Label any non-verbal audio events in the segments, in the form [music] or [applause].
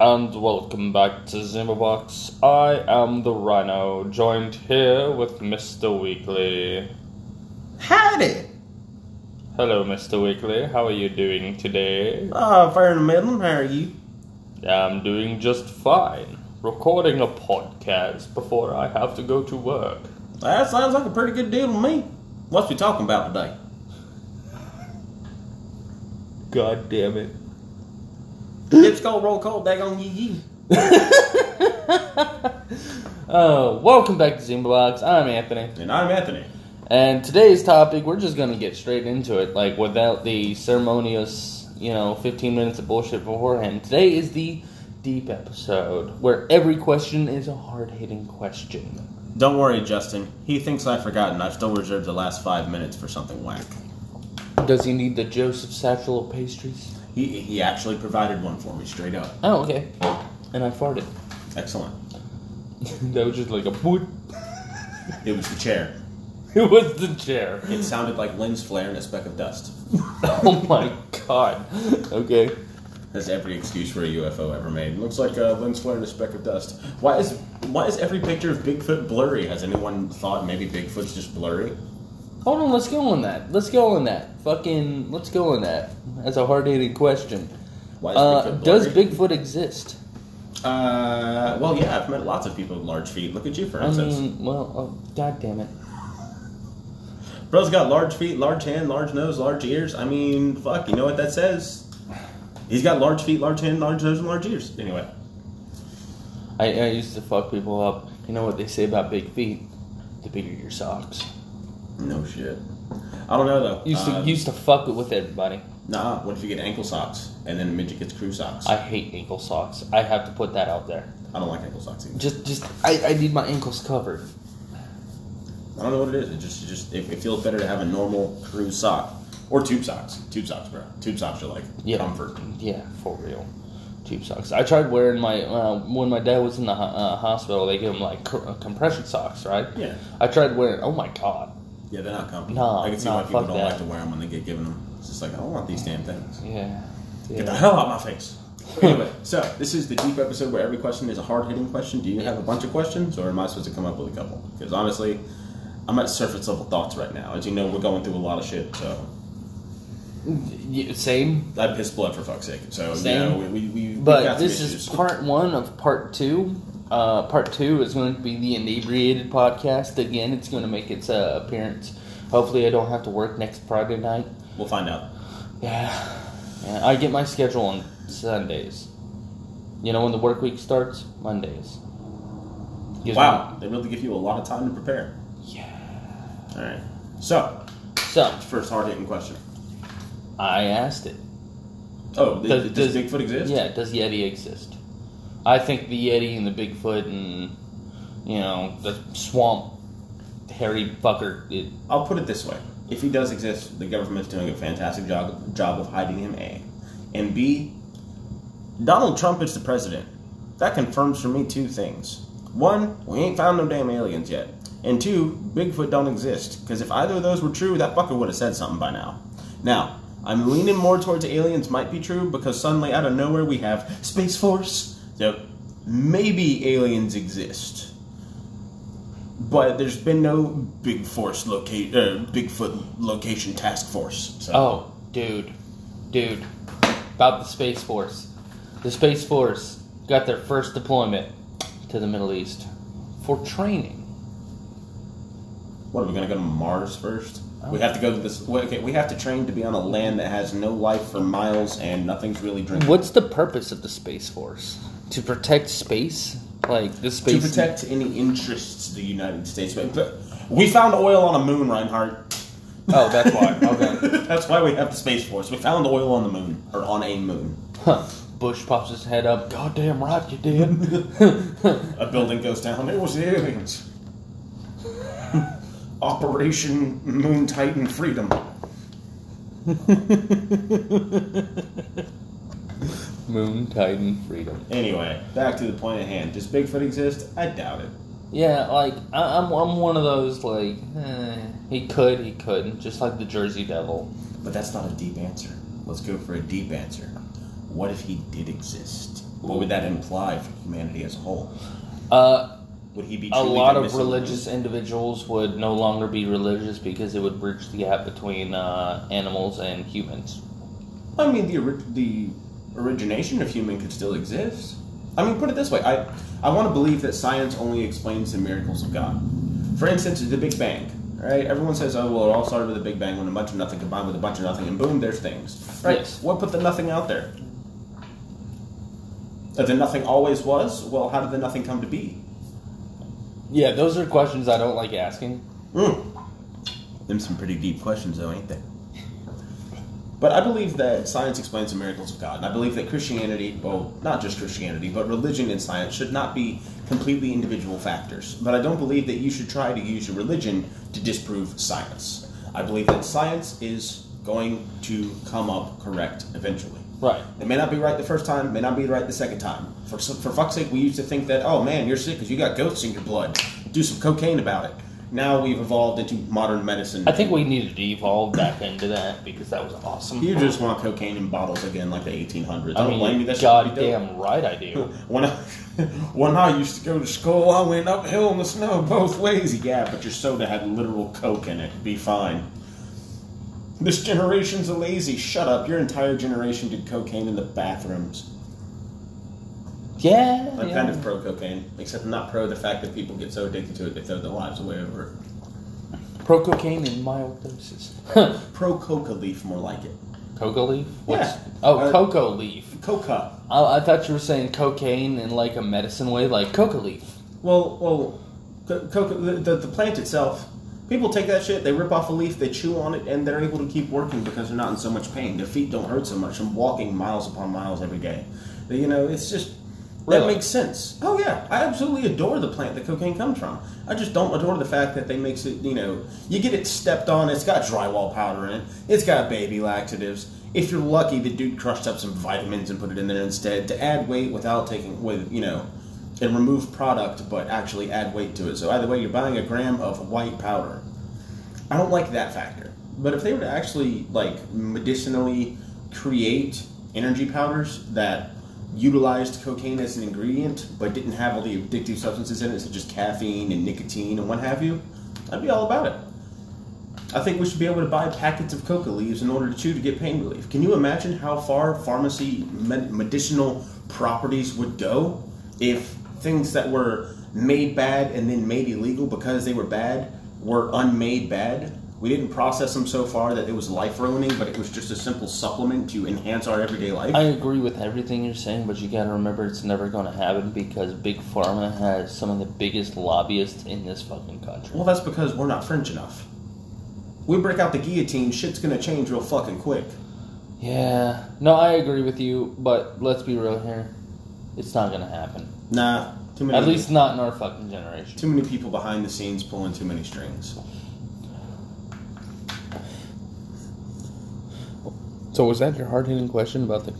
and welcome back to Zimmerbox. I am the Rhino, joined here with Mr. Weekly. Howdy! Hello, Mr. Weekly. How are you doing today? Oh, fair the middle. How are you? I'm doing just fine. Recording a podcast before I have to go to work. That sounds like a pretty good deal to me. What's we talking about today? God damn it. Dip call, roll call, daggone yee yee. Uh, welcome back to Zimmerbox. I'm Anthony. And I'm Anthony. And today's topic, we're just gonna get straight into it, like without the ceremonious, you know, 15 minutes of bullshit beforehand. Today is the deep episode where every question is a hard hitting question. Don't worry, Justin. He thinks I've forgotten. I've still reserved the last five minutes for something whack. Does he need the Joseph satchel of pastries? He, he actually provided one for me, straight up. Oh, okay. And I farted. Excellent. [laughs] that was just like a boot. It was the chair. [laughs] It was the chair. It sounded like lens flare and a speck of dust. [laughs] Oh my god. Okay. That's every excuse for a UFO ever made. Looks like a lens flare and a speck of dust. Why is why is every picture of Bigfoot blurry? Has anyone thought maybe Bigfoot's just blurry? Hold on, let's go on that. Let's go on that. Fucking, let's go on that. That's a hard hitting question. Why is Uh, Bigfoot does blurry? Bigfoot exist? Uh, well, yeah, I've met lots of people with large feet. Look at you, for I instance. mean, well, oh, god damn it. Bro's got large feet, large hand, large nose, large ears. I mean, fuck, you know what that says? He's got large feet, large hand, large nose, and large ears. Anyway, I, I used to fuck people up. You know what they say about big feet? The bigger your socks. No shit. I don't know though. Used to Uh, used to fuck it with everybody. nah. What if you get ankle socks and then midget gets crew socks? I hate ankle socks. I have to put that out there. I don't like ankle socks either. Just, just, I, I need my ankles covered. I don't know what it is. It just, it just, it, it feels better to have a normal crew sock or tube socks. Tube socks, bro. Tube socks are like Yeah. comfort. Yeah, for real. Tube socks. I tried wearing my uh, when my dad was in the uh, hospital. They give him like uh, compression socks, right? Yeah. I tried wearing. Oh my god. Yeah, they're not comfy. Nah, I can see nah, why people don't that. like to wear them when they get given them. It's just like I don't want these damn things. Yeah. Get the hell out of my face. [laughs] anyway, so this is the deep episode where every question is a hard hitting question. Do you have a bunch of questions, or am I supposed to come up with a couple? Because honestly, I'm at surface level thoughts right now. As you know, we're going through a lot of shit. So Yeah, Same. I pissed blood for fuck's sake. So Same. you know, we, we, we But this is part one of part two. Uh, part two is going to be the inebriated podcast. Again, it's going to make its uh, appearance. Hopefully, I don't have to work next Friday night. We'll find out. Yeah. yeah. I get my schedule on Sundays. You know when the work week starts? Mondays. Gives Wow, they really give you a lot of time to prepare. yeah. All right. So So, first hard hitting question. I asked it. Oh, Does- does, does, does- Bigfoot exist? Yeah, does Yeti exist? I think the Yeti and the Bigfoot and, you know, the swamp hairy fucker. It, I'll put it this way: if he does exist, the government's doing a fantastic job job of hiding him. A, and B, Donald Trump is the president. That confirms for me two things: one, we ain't found no damn aliens yet, and two, Bigfoot don't exist. Because if either of those were true, that fucker would have said something by now. Now, I'm leaning more towards aliens might be true because suddenly out of nowhere we have Space Force. So maybe aliens exist. But there's been no big force locate uh, Bigfoot location task force. So oh, dude. Dude. About the Space Force. The Space Force got their first deployment to the Middle East for training. what are we gonna go to Mars first? We have to go to this. Okay, we have to train to be on a land that has no life for miles and nothing's really drinkable. What's the purpose of the Space Force? To protect space? Like, the space. to protect any interests of the United States. But, but we found oil on a moon, Reinhardt. Oh, that's why. [laughs] Okay. That's why we have the space force. We found oil on the moon or on a moon. Huh. Bush pops his head up. Goddamn right you did. [laughs] [laughs] A building goes down. It was the aliens. Operation Moon Titan Freedom. Moon Titan Freedom. Anyway, back to the point at hand. Does Bigfoot exist? I doubt it. Yeah, like I, I'm, I'm one of those like eh, he could, he couldn't, just like the Jersey Devil. But that's not a deep answer. Let's go for a deep answer. what if he did exist? What would that imply for humanity as a whole? Uh, Would he be a lot of religious individuals would no longer be religious because it would bridge the gap between uh, animals and humans. I mean, the the origination of human could still exist. I mean, put it this way: I I want to believe that science only explains the miracles of God. For instance, the Big Bang. Right? Everyone says, "Oh, well, it all started with a Big Bang when a bunch of nothing combined with a bunch of nothing, and boom, there's things." Right? Yes. What put the nothing out there? That the nothing always was. Well, how did the nothing come to be? Yeah, those are questions I don't like asking. Mm. Them some pretty deep questions, though, ain't they? But I believe that science explains the miracles of God, and I believe that Christianity, well, not just Christianity, but religion and science should not be completely individual factors. But I don't believe that you should try to use your religion to disprove science. I believe that science is going to come up correct eventually. Right. It may not be right the first time, may not be right the second time. For for fuck's sake, we used to think that, oh man, you're sick because you got ghosts in your blood. Do some cocaine about it. Now we've evolved into modern medicine. I think we needed to evolve back into that because that was awesome. You just want cocaine in bottles again, like the 1800s. I I don't mean, blame you. That shit would be dope. goddamn right I do. [laughs] When I, [laughs] when I used to go to school, I went uphill in the snow both ways. Yeah, but your soda had literal coke in it. Be fine. This generation's a lazy. Shut up. Your entire generation did cocaine in the bathrooms. Yeah. I'm yeah. kind of pro cocaine, except I'm not pro the fact that people get so addicted to it they throw their lives away over it. Pro cocaine in mild doses. [laughs] Pro coca leaf, more like it. Coca leaf? What's, Yeah. Oh, Uh, cocoa leaf. Coca. I, I thought you were saying cocaine in like a medicine way, like coca leaf. Well, well, co- coca, the, the, the plant itself, people take that shit, they rip off a leaf, they chew on it, and they're able to keep working because they're not in so much pain. Their feet don't hurt so much from walking miles upon miles every day. They- You know, it's just. That makes sense. Oh yeah, I absolutely adore the plant that cocaine comes from. I just don't adore the fact that they makes it. You know, you get it stepped on. It's got drywall powder in it. It's got baby laxatives. If you're lucky, the dude crushed up some vitamins and put it in there instead to add weight without taking with you know, and remove product, but actually add weight to it. So either way, you're buying a gram of white powder. I don't like that factor. But if they were to actually like medicinally create energy powders that utilized cocaine as an ingredient but didn't have all the addictive substances in it, such as caffeine and nicotine and what have you, I'd be all about it. I think we should be able to buy packets of coca leaves in order to chew to get pain relief. Can you imagine how far pharmacy med- medicinal properties would go if things that were made bad and then made illegal because they were bad were unmade bad? We didn't process them so far that it was life ruining, but it was just a simple supplement to enhance our everyday life. I agree with everything you're saying, but you gotta remember it's never gonna happen because Big Pharma has some of the biggest lobbyists in this fucking country. well, that's because we're not French enough. We break out the guillotine, shit's gonna change real fucking quick. Yeah. No, I agree with you, but let's be real here. It's not gonna happen. Nah, too many. At least not in our fucking generation. Too many people behind the scenes pulling too many strings. So was that your hard hitting question about the?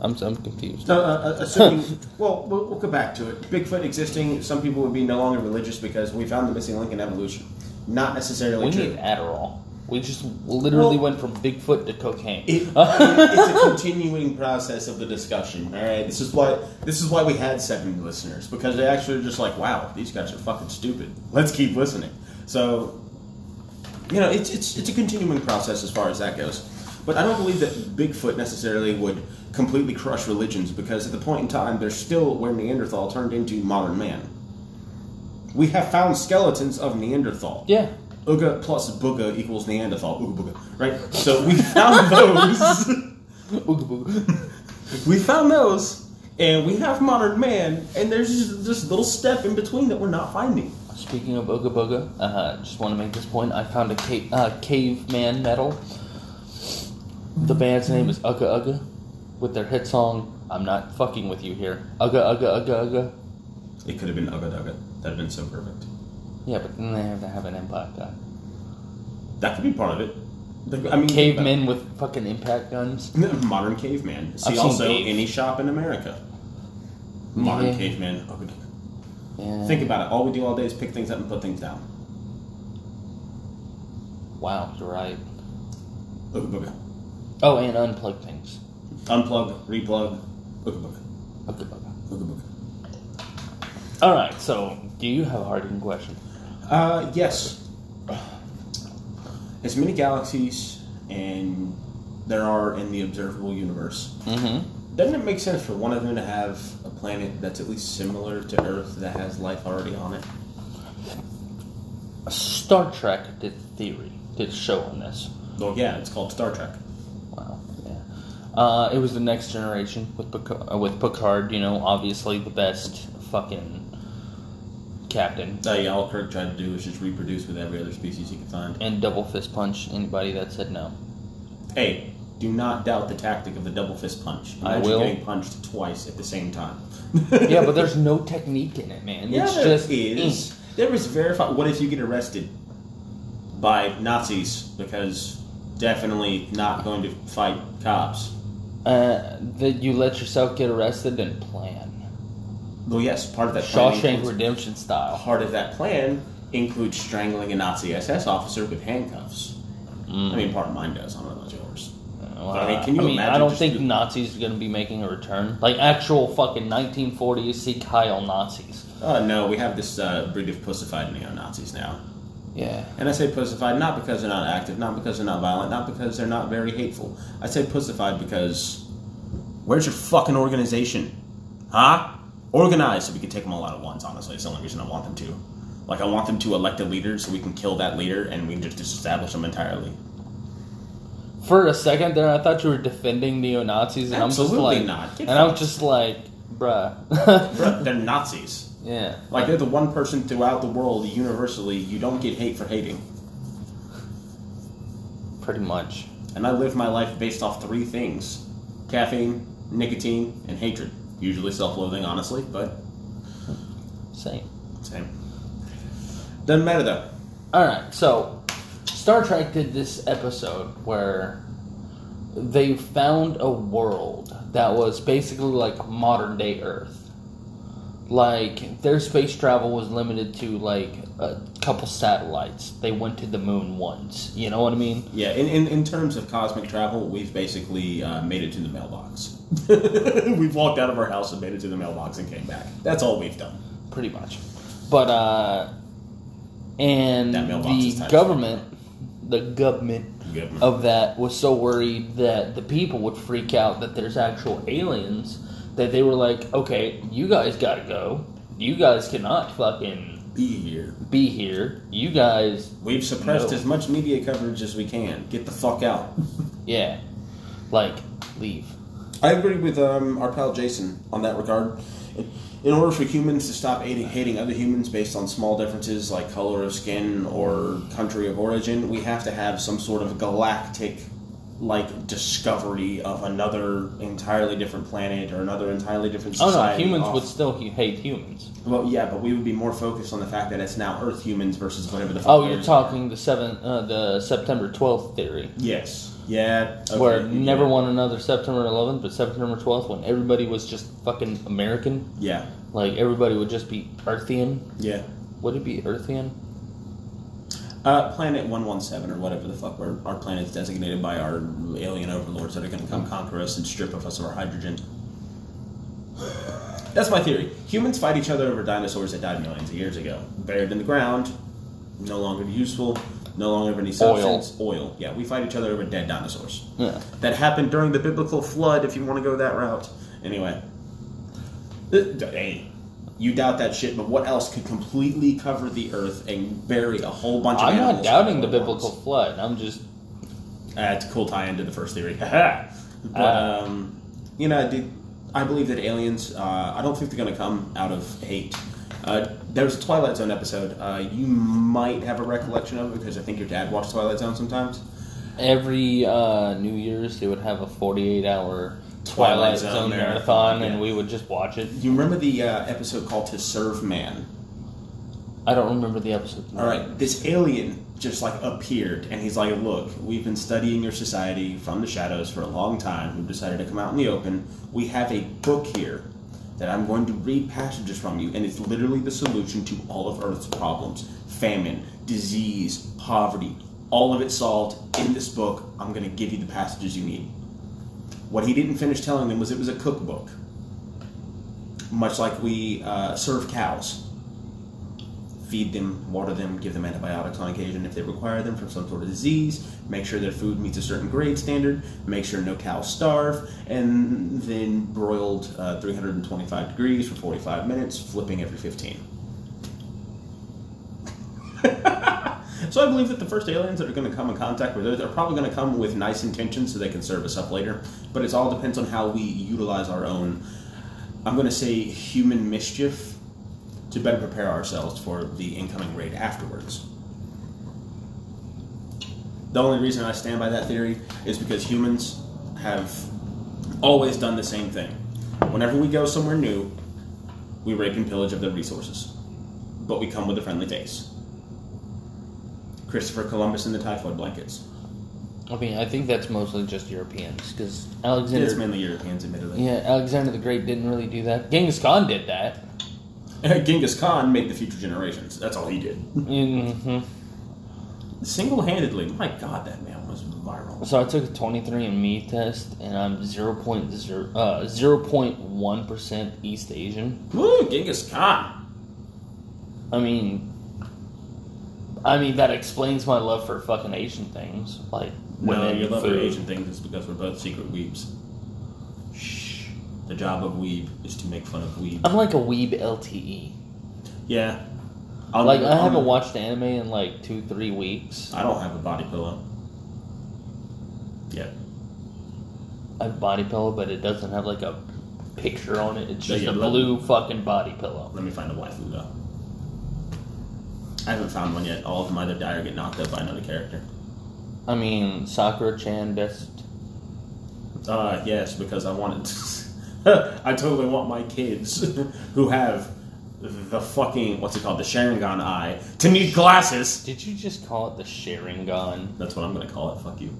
I'm I'm confused. No, uh, uh, assuming. [laughs] well, well, we'll go back to it. Bigfoot existing, some people would be no longer religious because we found the missing link in evolution. Not necessarily We true. need Adderall. We just literally Well- went from Bigfoot to cocaine. It- it's a [laughs] continuing process of the discussion. All right, this is why this is why we had seven listeners because they actually are just like, wow, these guys are fucking stupid. Let's keep listening. So, you know, it's it's it's a continuing process as far as that goes. But I don't believe that Bigfoot necessarily would completely crush religions because at the point in time, they're still where Neanderthal turned into modern man. We have found skeletons of Neanderthal. yeah. Ooga plus booga equals Neanderthal. Ooga booga. Right? So we found [laughs] those. Ooga booga. we found those. And we have modern man. And there's just this little step in between that we're not finding. Speaking of Ooga Booga, uh, just want to make this point. I found a cave, uh, caveman metal. The band's name is Ugga Ugga, with their hit song "I'm Not Fucking with You Here." Ugga Ugga Ugga Ugga. It could have been Ugga Dugga. That'd have been so perfect. Yeah, but then they have to have an impact gun. That could be part of it. The- I mean, Cavemen with fucking impact guns. [laughs] Modern caveman. See I've also any shop in America. Modern Yeah. caveman. Ugga Dugga. Yeah. Think about it. All we do all day is pick things up and put things down. Wow, you're right. Ugga Booga. Oh, and unplug things. Unplug, replug, booga booga, Okay, Book booga booga. All right. So, do you have a hard question? Uh, yes. As many galaxies and there are in the observable universe, Mm-hmm. doesn't it make sense for one of them to have a planet that's at least similar to Earth that has life already on it? A Star Trek did theory, did a show on this. Well, yeah, it's called Star Trek. Uh, it was the next generation with Picard, uh, with Picard. You know, obviously the best fucking captain. Uh, yeah, all Kirk tried to do was just reproduce with every other species he could find. And double fist punch anybody that said no. Hey, do not doubt the tactic of the double fist punch. I Imagine will. getting punched twice at the same time. [laughs] yeah, but there's [laughs] no technique in it, man. Yeah, it's there just is. ink. There is verified. What if you get arrested by Nazis because definitely not going to fight cops? Uh, that you let yourself get arrested and plan. Well, yes, part of that plan Shawshank Redemption style. part of that plan includes strangling a Nazi SS officer with handcuffs. I mean, part of mine does. I don't know about yours. Well, I mean, can you I, mean, imagine I don't think do- Nazis are going to be making a return. Like actual fucking 1940s Sieg Heil Nazis. Uh, no, we have this uh, breed of pussified neo Nazis now. Yeah. And I say pussified not because they're not active, not because they're not violent, not because they're not very hateful. I say pussified because where's your fucking organization? Huh? Organize so we can take them all out at once, honestly. It's the only reason I want them to. Like, I want them to elect a leader so we can kill that leader and we can just disestablish them entirely. For a second there, I thought you were defending neo Nazis, and Absolutely I'm just like, not. Get and I'm just like, bruh. Bruh, they're [laughs] Nazis. Yeah. Like, they're the one person throughout the world, universally, you don't get hate for hating. Pretty much. And I live my life based off three things caffeine, nicotine, and hatred. Usually self loathing, honestly, but Same. same. Doesn't matter though. All right, so Star Trek did this episode where they found a world that was basically like modern day Earth. Like their space travel was limited to like a couple satellites. They went to the moon once. You know what I mean? Yeah, in, in, in terms of cosmic travel, we've basically uh, made it to the mailbox. [laughs] we've walked out of our house and made it to the mailbox and came back. That's all we've done. Pretty much. But uh and That mailbox the government the government Government. of that was so worried that the people would freak out that there's actual aliens that they were like, okay, you guys gotta go. You guys cannot fucking Be here. be here. You guys, We've suppressed No. as much media coverage as we can. Get the fuck out. [laughs] yeah, like leave. I agree with um, our pal Jason on that regard. In- order for humans to stop hating, hating other humans based on small differences like color of skin or country of origin, we have to have some sort of galactic like discovery of another entirely different planet or another entirely different society. Oh no, humans off- would still hate humans. Well, yeah, but we would be more focused on the fact that it's now Earth humans versus whatever the. fuck Oh, you're talking the seven, uh, the September twelfth theory. Yes. Yeah. okay, where yeah. never won another September 11th, but September 12th when everybody was just fucking American. Yeah. Like everybody would just be Earthian. Yeah. Would it be Earthian? Uh, planet 117, or whatever the fuck our, our planet's designated by our alien overlords that are going to come conquer us and strip of us of our hydrogen. That's my theory. Humans fight each other over dinosaurs that died millions of years ago. Buried in the ground, no longer useful, no longer of any substance. Oil. Yeah, we fight each other over dead dinosaurs. Yeah. That happened during the biblical flood, if you want to go that route. Anyway. Uh, Hey, you doubt that shit, but what else could completely cover the earth and bury a whole bunch of I'm not doubting the biblical once? flood. I'm just Uh, it's a cool tie into the first theory. [laughs] but, Ah. um, you know, dude, I believe that aliens, uh, I don't think they're going to come out of hate. Uh, there was a Twilight Zone episode. Uh, you might have a recollection of it because I think your dad watched Twilight Zone sometimes. every uh, New Year's they would have a 48 hour Twilight Twilight Zone Zone marathon, marathon, yeah. and we would just watch it. You remember the uh, episode called To Serve Man? I don't remember the episode. All right, this alien just like appeared, and he's like, "Look, we've been studying your society from the shadows for a long time. We've decided to come out in the open. We have a book here that I'm going to read passages from you, and it's literally the solution to all of Earth's problems: famine, disease, poverty. All of it solved in this book. I'm going to give you the passages you need." What he didn't finish telling them was it was a cookbook, much like we uh, serve cows. Feed them, water them, give them antibiotics on occasion if they require them from some sort of disease. Make sure their food meets a certain grade standard. Make sure no cows starve, and then broiled uh, 325 degrees for 45 minutes, flipping every 15. So I believe that the first aliens that are going to come in contact with Earth are probably going to come with nice intentions so they can serve us up later. But it all depends on how we utilize our own, I'm going to say, human mischief to better prepare ourselves for the incoming raid afterwards. The only reason I stand by that theory is because humans have always done the same thing. Whenever we go somewhere new, we rape and pillage of their resources, but we come with a friendly face. Christopher Columbus and the typhoid blankets. I mean, I think that's mostly just Europeans because Alexander. It's mainly Europeans, admittedly. Yeah, Alexander the Great didn't really do that. Genghis Khan did that. [laughs] Genghis Khan made the future generations. That's all he did. hmm Single handedly. My god, that man was viral. So I took a 23andMe test, and I'm 0.0 uh, 0.1 percent East Asian. Woo, Genghis Khan. I mean, I mean that explains my love for fucking Asian things, like No, women, your love for food. Asian things is because we're both secret weebs. Shh. The job of weeb is to make fun of weeb. I'm like a weeb LTE. Yeah. I'll Like I haven't watched anime in like two, three weeks. I don't have a body pillow. Yeah. I have a body pillow, but it doesn't have like a picture on it. It's Yeah, just yeah, a let- blue fucking body pillow. Let me find a waifu though. I haven't found one yet. All of them either die or get knocked up by another character. I mean, Sakura Chan best. Uh, yes, because I wanted. To, [laughs] I totally want my kids [laughs] who have the fucking what's it called, the Sharingan eye, to need glasses. Did you just call it the Sharingan? That's what I'm gonna call it. Fuck you.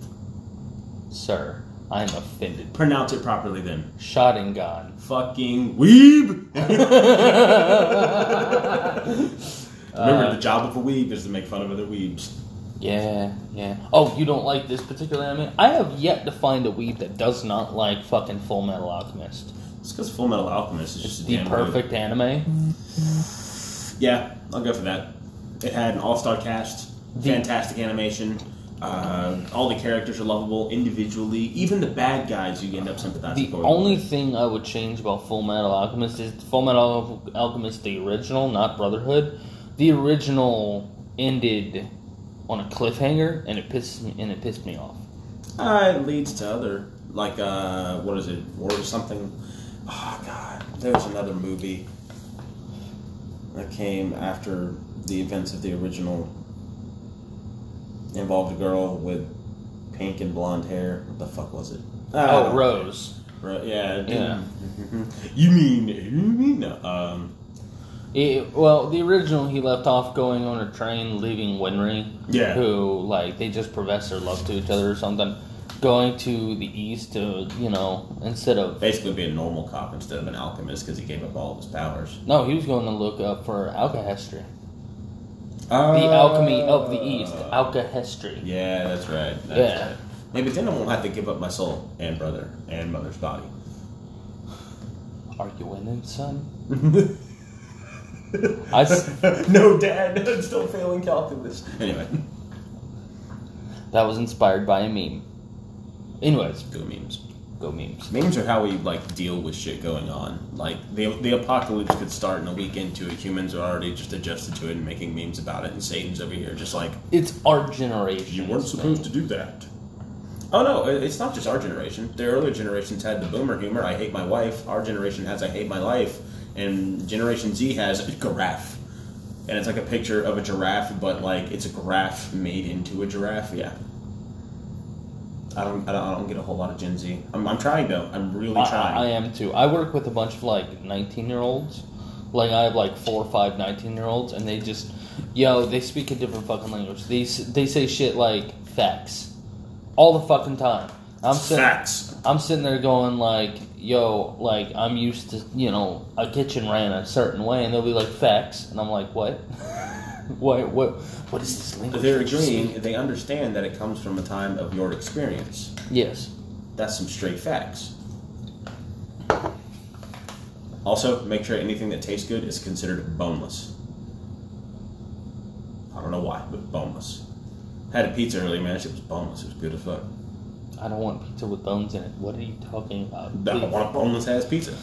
Sir, I am offended. Pronounce it properly then. Sharingan. Fucking weeb. [laughs] Remember, Uh, the job of a weeb is to make fun of other weebs. Yeah, yeah. Oh, you don't like this particular anime? I have yet to find a weeb that does not like fucking Full Metal Alchemist. It's because Full Metal Alchemist is It's just a the perfect anime. Yeah, I'll go for that. It had an all-star cast, The- fantastic animation. Uh, all the characters are lovable individually. Even the bad guys, you end up sympathizing for. The only thing I would change about Full Metal Alchemist is Full Metal Alchemist, the original, not Brotherhood. The original ended on a cliffhanger, and it pissed me and it pissed me off. Uh, it leads to other like uh, what is it, War or something. Oh god, there was another movie that came after the events of the original. Involved a girl with pink and blonde hair. What the fuck was it? Oh, Rose. Ro- yeah. Yeah. [laughs] you mean you mean um It- well, the original he left off going on a train, leaving Winry. Yeah. Who like they just profess their love to each other or something. Going to the east to you know instead of basically be a normal cop instead of an alchemist because he gave up all of his powers. no, he was going to look up for alchemy. Uh, The alchemy of the east, alchemy. Yeah, that's right. That's Yeah. right. Maybe then I won't have to give up my soul and brother and mother's body. Are you in it, son? [laughs] I s- [laughs] no, Dad. [laughs] I'm still failing calculus. Anyway, that was inspired by a meme. Anyways, go memes. go memes. Memes are how we like deal with shit going on. Like the the apocalypse could start in a week into it. Humans are already just adjusted to it and making memes about it. And Satan's over here just like It's our generation. you weren't supposed to do that. Oh no, it- it's not just our generation. The earlier generations had the boomer humor. I hate my wife. Our generation has I hate my life, and Generation Z has a giraffe, and it's like a picture of a giraffe, but like it's a giraffe made into a giraffe. Yeah. I don't, I don't, I don't get a whole lot of Gen Z. I'm, I'm trying though. I'm really I, trying. I am too. I work with a bunch of like 19 year olds. Like I have like four or five 19 year olds, and they just, yo, they speak a different fucking language. They they say shit like facts, all the fucking time. I'm sitting, Facts. I'm sitting there going like, yo, like I'm used to, you know, a kitchen ran a certain way, and they'll be like facts, and I'm like, what? [laughs] what? What? What is this language? They're agreeing. They understand that it comes from a time of your experience. Yes. That's some straight facts. Also, make sure anything that tastes good is considered boneless. I don't know why, but boneless. Had a pizza earlier, man. It was boneless. It was good as fuck. I don't want pizza with bones in it. What are you talking about? I Please. want a boneless ass pizza.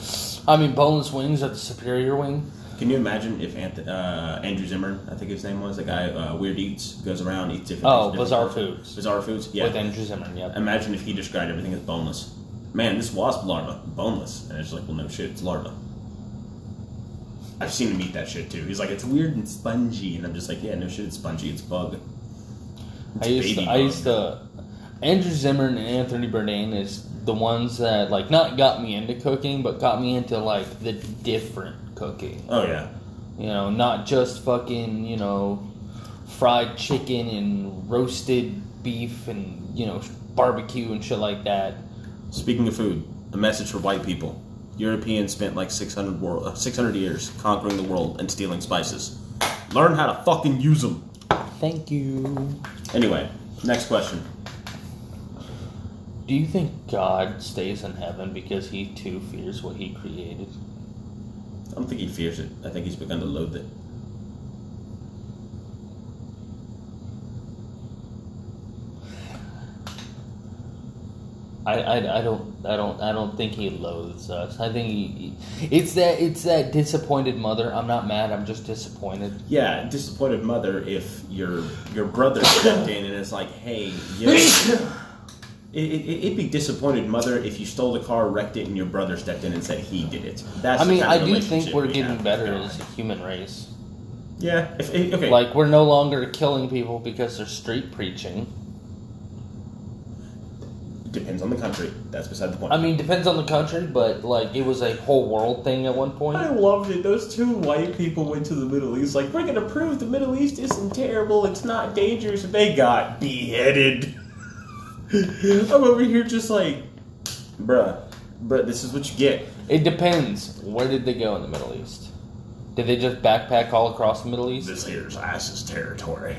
I mean, boneless wings are the superior wing. Can you imagine if Anth- uh, Andrew Zimmer, I think his name was, the guy uh, Weird Eats, goes around eats different Oh, things, Bizarre different Foods. Bizarre Foods, yeah. With Andrew Zimmern, yep. Imagine if he described everything as boneless. Man, this wasp larva, boneless. And it's like, well, no shit, it's larva. I've seen him eat that shit too. He's like, it's weird and spongy. And I'm just like, yeah, no shit, it's spongy, it's bug. It's I used to, baby I used to. Andrew Zimmern and Anthony Bourdain is the ones that like not got me into cooking, but got me into like the different cooking. Oh, yeah. You know, not just fucking you know fried chicken and roasted beef and you know barbecue and shit like that. Speaking of food, a message for white people. Europeans spent like 600, world, uh, 600 years conquering the world and stealing spices. Learn how to fucking use them. Thank you. Anyway, next question. Do you think God stays in heaven because he too fears what he created? I don't think he fears it. I think he's begun to loathe it. I, I, I don't I don't I don't think he loathes us. I think he, it's that it's that disappointed mother. I'm not mad. I'm just disappointed. Yeah, disappointed mother if your your brother stepped in and it's like, hey, you know, [laughs] it, it'd be disappointed mother if you stole the car, wrecked it, and your brother stepped in and said he did it. That's I mean, I do think we're we getting better as a human race. Yeah, if, if- okay. Like we're no longer killing people because they're street preaching. depends on the country. That's beside the point. I mean, depends on the country, but like it was a whole world thing at one point. I loved it. Those two white people went to the Middle East. Like, we're gonna prove the Middle East isn't terrible. It's not dangerous. They got beheaded. [laughs] I'm over here just like, bruh, bruh. This is what you get. It depends. Where did they go in the Middle East? Did they just backpack all across the Middle East? This here's ISIS territory.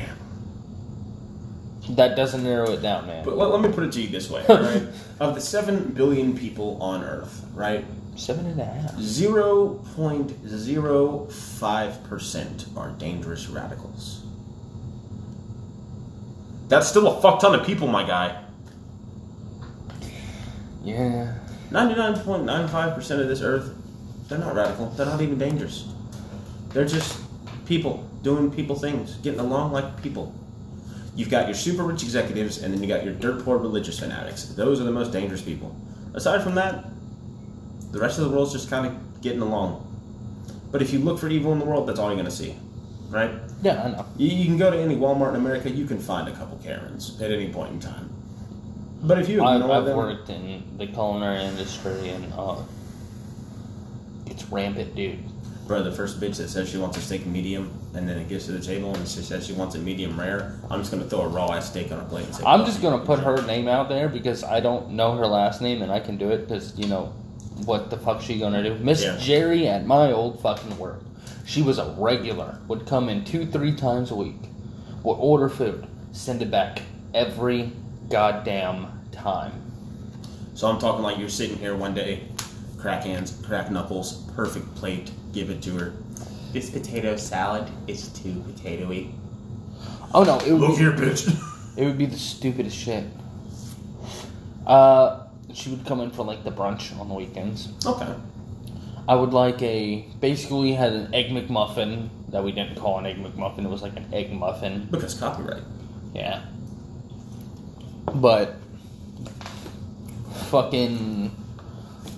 That doesn't narrow it down, man. But let, let me put it to you this way, [laughs] right? of the seven billion people on Earth, right? Seven and a half. Zero point zero five percent are dangerous radicals. That's still a fuck ton of people, my guy. Yeah. 99.95% of this earth, they're not radical. They're not even dangerous. They're just people doing people things, getting along like people. You've got your super rich executives, and then you got your dirt poor religious fanatics. Those are the most dangerous people. Aside from that, the rest of the world's just kind of getting along. But if you look for evil in the world, that's all you're going to see. Right? Yeah, I know. You, you can go to any Walmart in America, you can find a couple Karens at any point in time. But if you I've, I've them, worked in the culinary industry, and uh, it's rampant, dude. Bro, the first bitch that says she wants a steak medium and then it gets to the table and she says she wants it medium rare, I'm just gonna throw a raw ass steak on her plate and say, I'm just gonna put her name out there because I don't know her last name, and I can do it because you know what the fuck she gonna do. Miss Yeah. Jerry at my old fucking work. She was a regular. Would come in two, three times a week. Would order food, send it back every goddamn time. So I'm talking like you're sitting here one day, crack hands, crack knuckles, perfect plate, give it to her. This potato salad is too potatoy. Oh no, it would Look be, here, bitch. [laughs] it would be the stupidest shit. Uh, she would come in for like the brunch on the weekends. okay. I would like a basically had an egg McMuffin that we didn't call an egg McMuffin. It was like an egg muffin. Because copyright. Yeah. But fucking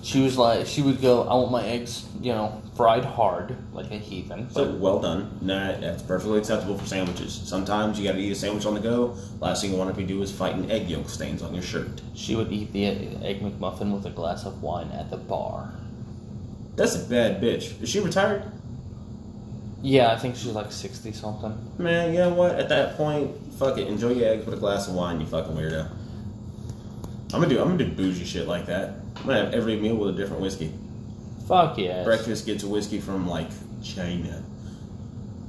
she was like she would go, I want my eggs, you know, fried hard, like a heathen. So well done. Nah, that's perfectly acceptable for sandwiches. Sometimes you gotta eat a sandwich on the go. Last thing you want to be do is fighting egg yolk stains on your shirt. She would eat the egg McMuffin with a glass of wine at the bar. That's a bad bitch. Is she retired? Yeah, I think she's like sixty something. Man, you know what? At that point, fuck it. Enjoy your eggs with a glass of wine, you fucking weirdo. I'm gonna do. I'm gonna do bougie shit like that. I'm gonna have every meal with a different whiskey. Fuck yeah. Breakfast gets a whiskey from like China.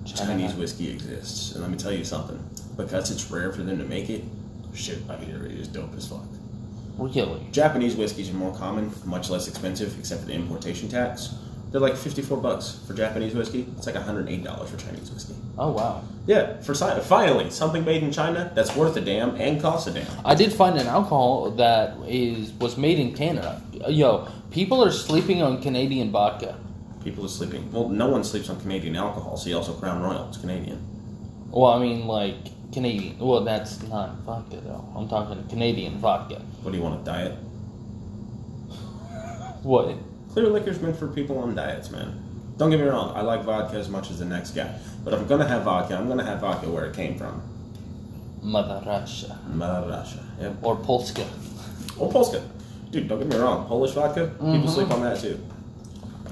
China. Chinese whiskey exists, and let me tell you something. Because it's rare for them to make it, shit, I mean, it is dope as fuck. Really? Japanese whiskeys are more common, much less expensive, except for the importation tax. They're like fifty-four bucks for Japanese whiskey. It's like one hundred eight dollars for Chinese whiskey. Oh wow. Yeah, for finally something made in China that's worth a damn and costs a damn. I did find an alcohol that is was made in Canada. Yo, people are sleeping on Canadian vodka. People are sleeping. Well, no one sleeps on Canadian alcohol. See, also Crown Royal. It's Canadian. Well, I mean, like Canadian. Well, that's not vodka though. I'm talking Canadian vodka. What do you want? A diet? What? Clear liquor's meant for people on diets, man. Don't get me wrong. I like vodka as much as the next guy. But if I'm gonna have vodka, I'm gonna have vodka where it came from. Mother Russia Mother Russia. Yep. or Polska. Or Polska. Dude, don't get me wrong. Polish vodka, people Mhm. sleep on that too.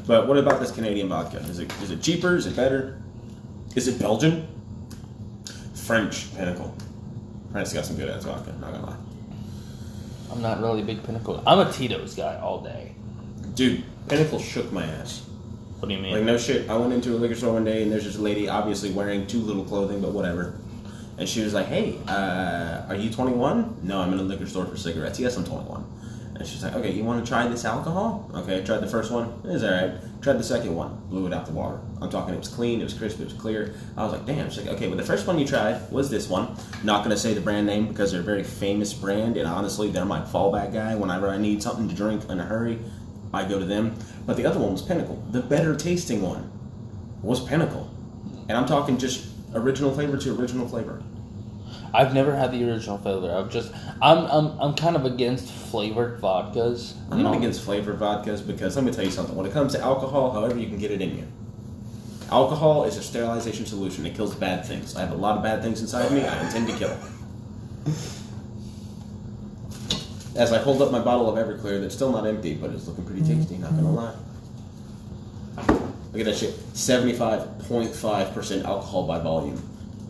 But what about this Canadian vodka? Is it is it cheaper? Is it better? Is it Belgian? French Pinnacle. France got some good ass vodka. Not gonna lie. I'm not really a big Pinnacle. I'm a Tito's guy all day. Dude, Pinnacle shook my ass. What do you mean? Like no shit. I went into a liquor store one day and there's this lady obviously wearing too little clothing, but whatever. And she was like, "Hey, uh, are you 21?" No, I'm in a liquor store for cigarettes. Yes, I'm 21. And she's like, "Okay, you want to try this alcohol?" Okay, I tried the first one. It was alright. Tried the second one. Blew it out the water. I'm talking. It was clean. It was crisp. It was clear. I was like, "Damn." She's like, "Okay, well, the first one you tried was this one. Not gonna say the brand name because they're a very famous brand, and honestly, they're my fallback guy. Whenever I need something to drink in a hurry, I go to them. But the other one was Pinnacle. The better tasting one was Pinnacle. And I'm talking just original flavor to original flavor. I've never had the original flavor. I've just I'm I'm I'm kind of against flavored vodkas. I'm not against flavored vodkas because let me tell you something. When it comes to alcohol, however you can get it in you. Alcohol is a sterilization solution. It kills bad things. I have a lot of bad things inside me. I intend to kill. As I hold up my bottle of Everclear that's still not empty, but it's looking pretty tasty, not gonna lie. Look at that shit. 75.5% alcohol by volume.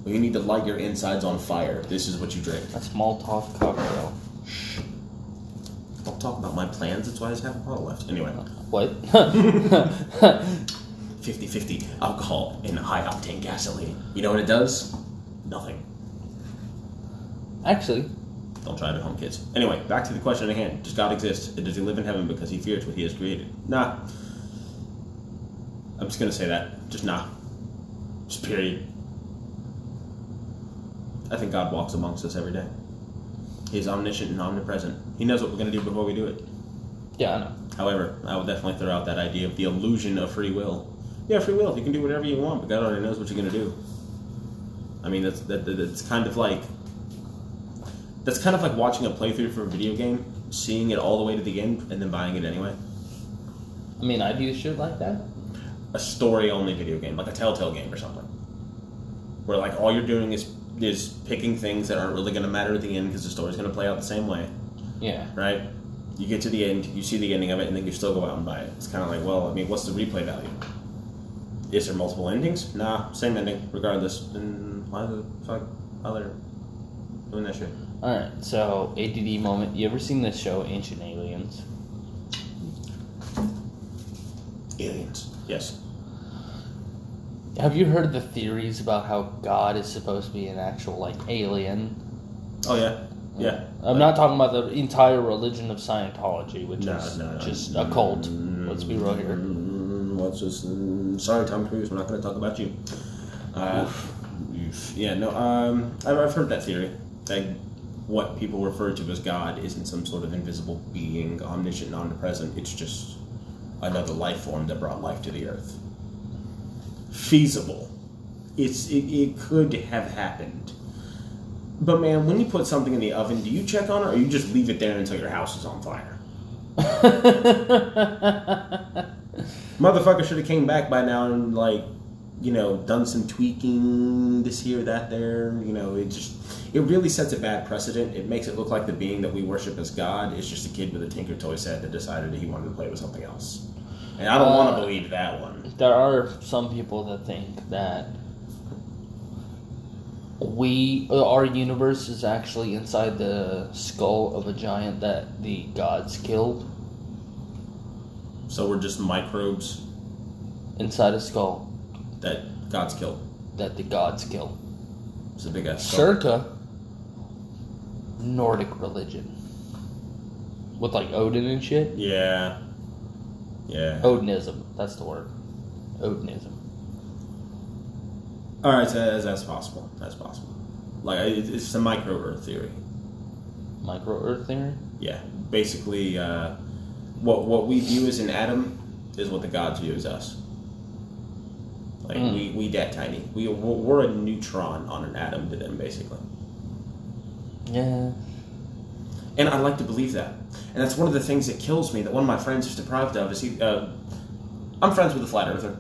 When you need to light your insides on fire, this is what you drink. That's Molotov cocktail. Shh. Don't talk about my plans, that's why I just have a bottle left. Anyway, uh, What? [laughs] 50 50 alcohol in high octane gasoline. You know what it does? Nothing. Actually, Don't try it at home, kids. Anyway, back to the question at hand. Does God exist? And does he live in heaven because he fears what he has created? Nah. I'm just gonna say that. Just nah. Just period. I think God walks amongst us every day. He's omniscient and omnipresent. He knows what we're gonna do before we do it. yeah, I know. However, I would definitely throw out that idea of the illusion of free will. Yeah, free will. You can do whatever you want, but God already knows what you're going to do. I mean, that's that, that- that's kind of like that's kind of like watching a playthrough for a video game, seeing it all the way to the end, and then buying it anyway. I mean, I'd do shit like that. A story-only video game, like a Telltale game or something, where like all you're doing is is picking things that aren't really going to matter at the end because the story's going to play out the same way. Yeah. right? You get to the end, you see the ending of it, and then you still go out and buy it. It's kind of like, well, I mean, what's the replay value? Is there multiple endings? Nah, same ending, regardless. Then why the fuck bother doing that shit? All right. So ADD moment. You ever seen this show, Ancient Aliens? Aliens. Yes. Have you heard the theories about how God is supposed to be an actual like alien? Oh yeah. Yeah. I'm not talking about the entire religion of Scientology, which No, is no, no. just a cult. Let's be real here. Let's just. mm, sorry, Tom Cruise. We're not going to talk about you. Uh, oof. yeah. No. Um. I've, I've heard that theory. That what people refer to as God isn't some sort of invisible being, omniscient, omnipresent. It's just another life form that brought life to the earth. Feasible. It's it, it could have happened. But man, when you put something in the oven, do you check on it or you just leave it there until your house is on fire? [laughs] Motherfucker should have came back by now and like, you know, done some tweaking this here, that there. You know, it just it really sets a bad precedent. It makes it look like the being that we worship as God is just a kid with a Tinker Toy set that decided that he wanted to play with something else. And I don't want Uh, to believe that one. there are some people that think that we uh, our universe is actually inside the skull of a giant that the gods killed So we're just microbes inside a skull that God's killed. that the gods killed It's a big ass skull. circa nordic religion with like Odin and shit. Yeah. Yeah. Odinism. That's the word. Odinism. All right, so that's, possible. That's possible. Like it's a micro Earth theory. Micro Earth theory. Yeah, basically, uh, what what we view as an atom is what the gods view as us. Like Mm. we we that tiny. We we're a neutron on an atom to them, basically. Yeah. And I like to believe that. And that's one of the things that kills me. That one of my friends is deprived of. Is he? Uh, I'm friends with a flat earther,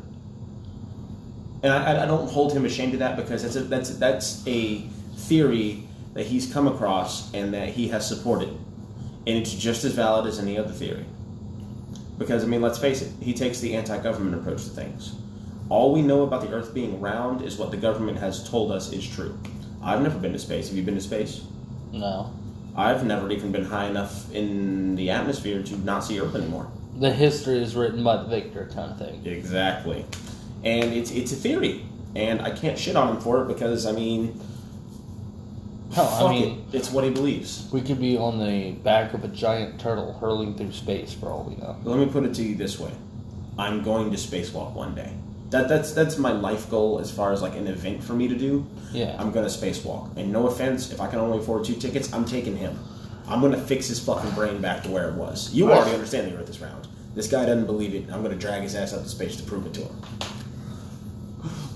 and I, I- don't hold him ashamed of that because that's a, that's that's a theory that he's come across and that he has supported, and it's just as valid as any other theory. Because I mean, let's face it, he takes the anti-government approach to things. All we know about the Earth being round is what the government has told us is true. I've never been to space. Have you been to space? No. I've never even been high enough in the atmosphere to not see Earth anymore. The history is written by the victor, kind of thing. Exactly. And it's it's a theory. And I can't shit on him for it because I mean Hell, I mean, it. It's what he believes. we could be on the back of a giant turtle hurling through space for all we know. Let me put it to you this way. I'm going to spacewalk one day. That that's that's my life goal as far as like an event for me to do. Yeah. I'm gonna spacewalk. And no offense, if I can only afford two tickets, I'm taking him. I'm gonna fix his fucking brain back to where it was. You already understand the Earth is round. This guy doesn't believe it. I'm gonna drag his ass up to space to prove it to him.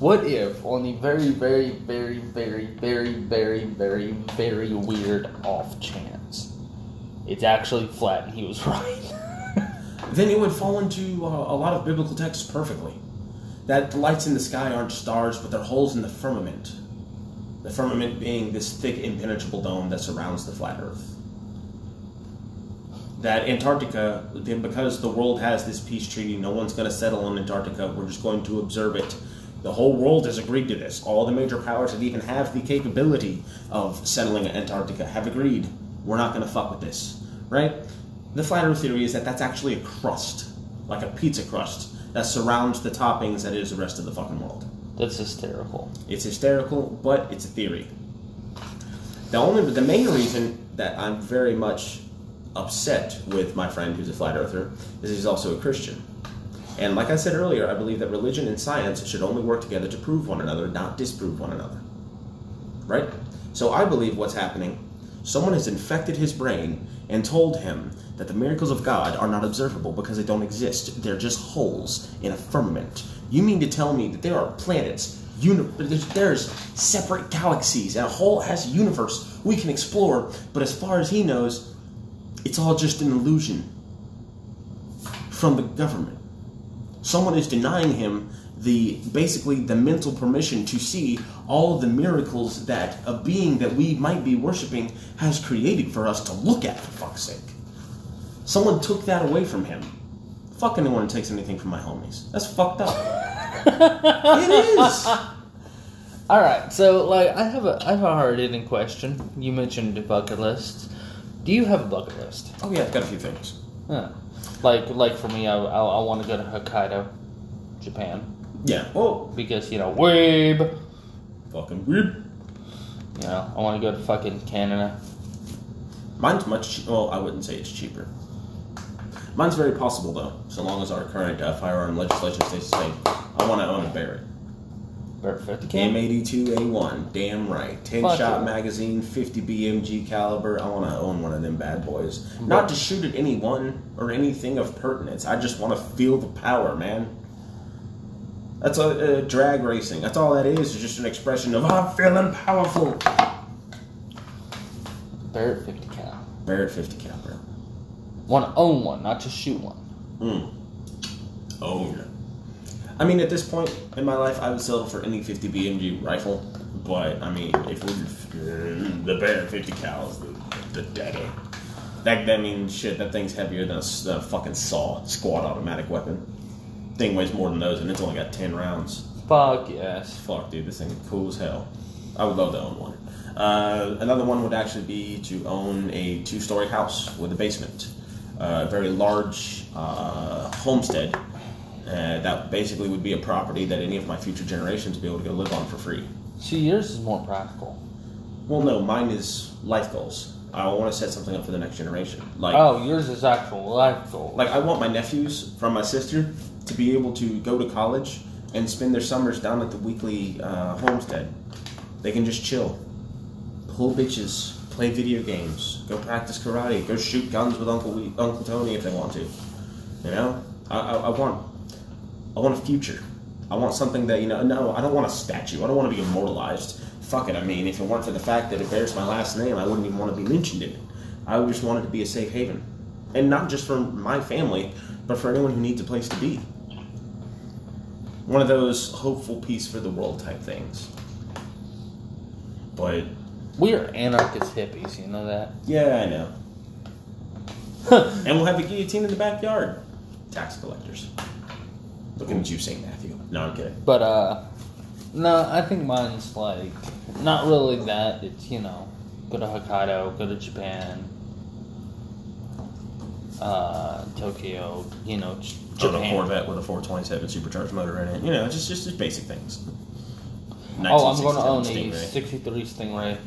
What if, on the very, very, very, very, very, very, very, very weird off chance, it's actually flat and he was [laughs] right? then it would fall into uh, a lot of biblical texts perfectly. That the lights in the sky aren't stars, but they're holes in the firmament. The firmament being this thick, impenetrable dome that surrounds the flat Earth. That Antarctica, then because the world has this peace treaty, no one's going to settle on Antarctica. We're just going to observe it. The whole world has agreed to this. All the major powers that even have the capability of settling Antarctica have agreed. We're not going to fuck with this, right? The flat Earth theory is that that's actually a crust, like a pizza crust, that surrounds the toppings that is the rest of the fucking world. That's hysterical. It's hysterical, but it's a theory. The only, the main reason that I'm very much upset with my friend who's a flat earther is he's also a Christian. And like I said earlier, I believe that religion and science should only work together to prove one another, not disprove one another. Right? So I believe what's happening, someone has infected his brain and told him that the miracles of God are not observable because they don't exist. They're just holes in a firmament. You mean to tell me that there are planets, uni- there's, there's separate galaxies, and a whole ass universe we can explore, but as far as he knows, it's all just an illusion from the government. Someone is denying him the basically the mental permission to see all of the miracles that a being that we might be worshiping has created for us to look at for fuck's sake. Someone took that away from him. Fuck anyone who takes anything from my homies. That's fucked up. [laughs] it is. All right, so like I have a I have a hard hitting question. You mentioned the bucket list. Do you have a bucket list? Oh yeah, I've got a few things. Huh. Like like for me, I I, I want to go to Hokkaido, Japan, Yeah. Oh, because you know weeb. fucking weird. You know I want to go to fucking Canada. Mine's much. che- Well, I wouldn't say it's cheaper. Mine's very possible though, so long as our current uh, firearm legislation stays the same. I want to own a Barrett. Barrett 50 cal. M82A1, damn right. 10 Fuck shot it. magazine, 50 BMG caliber. I want to own one of them bad boys. Not to shoot at anyone or anything of pertinence. I just want to feel the power, man. That's a, uh, drag racing. That's all that is. Is just an expression of I'm feeling powerful. Barrett 50 cal. Barrett 50 caliber. Want to own one, not just shoot one. Mm. Own. I mean, at this point in my life, I would settle for any 50 BMG rifle. But I mean, if we're the Barrett 50 cal is the, the daddy. That that means shit. That thing's heavier than a, a fucking saw squad automatic weapon. Thing weighs more than those, and it's only got 10 rounds. Fuck yes. Fuck, dude, this thing is cool as hell. I would love to own one. Uh, another one would actually be to own a two-story house with a basement, a very large uh, homestead. Uh, that basically would be a property that any of my future generations would be able to go live on for free. See, yours is more practical. Well, no, mine is life goals. I want to set something up for the next generation. Like, Oh, yours is actual life goal. like I want my nephews from my sister to be able to go to college and spend their summers down at the weekly uh, homestead. They can just chill, pull bitches, play video games, go practice karate, go shoot guns with Uncle we- Uncle Tony if they want to. You know, I, I, I want I want a future. I want something that you know. No, I don't want a statue. I don't want to be immortalized. Fuck it. I mean, if it weren't for the fact that it bears my last name, I wouldn't even want to be mentioned in it. I would just want it to be a safe haven, and not just for my family, but for anyone who needs a place to be. One of those hopeful peace for the world type things. But we are anarchist hippies, you know that? yeah, I know. [laughs] and we'll have a guillotine in the backyard. Tax collectors. Looking at you, St. Matthew. No, I'm kidding. But uh no, I think mine's like not really that. It's you know, go to Hokkaido, go to Japan, uh, Tokyo, you know, J- Own a Japan. Corvette with a 427 supercharged motor in it. You know, just just, just basic things. Oh, I'm going to own a 1967 '63 Stingray.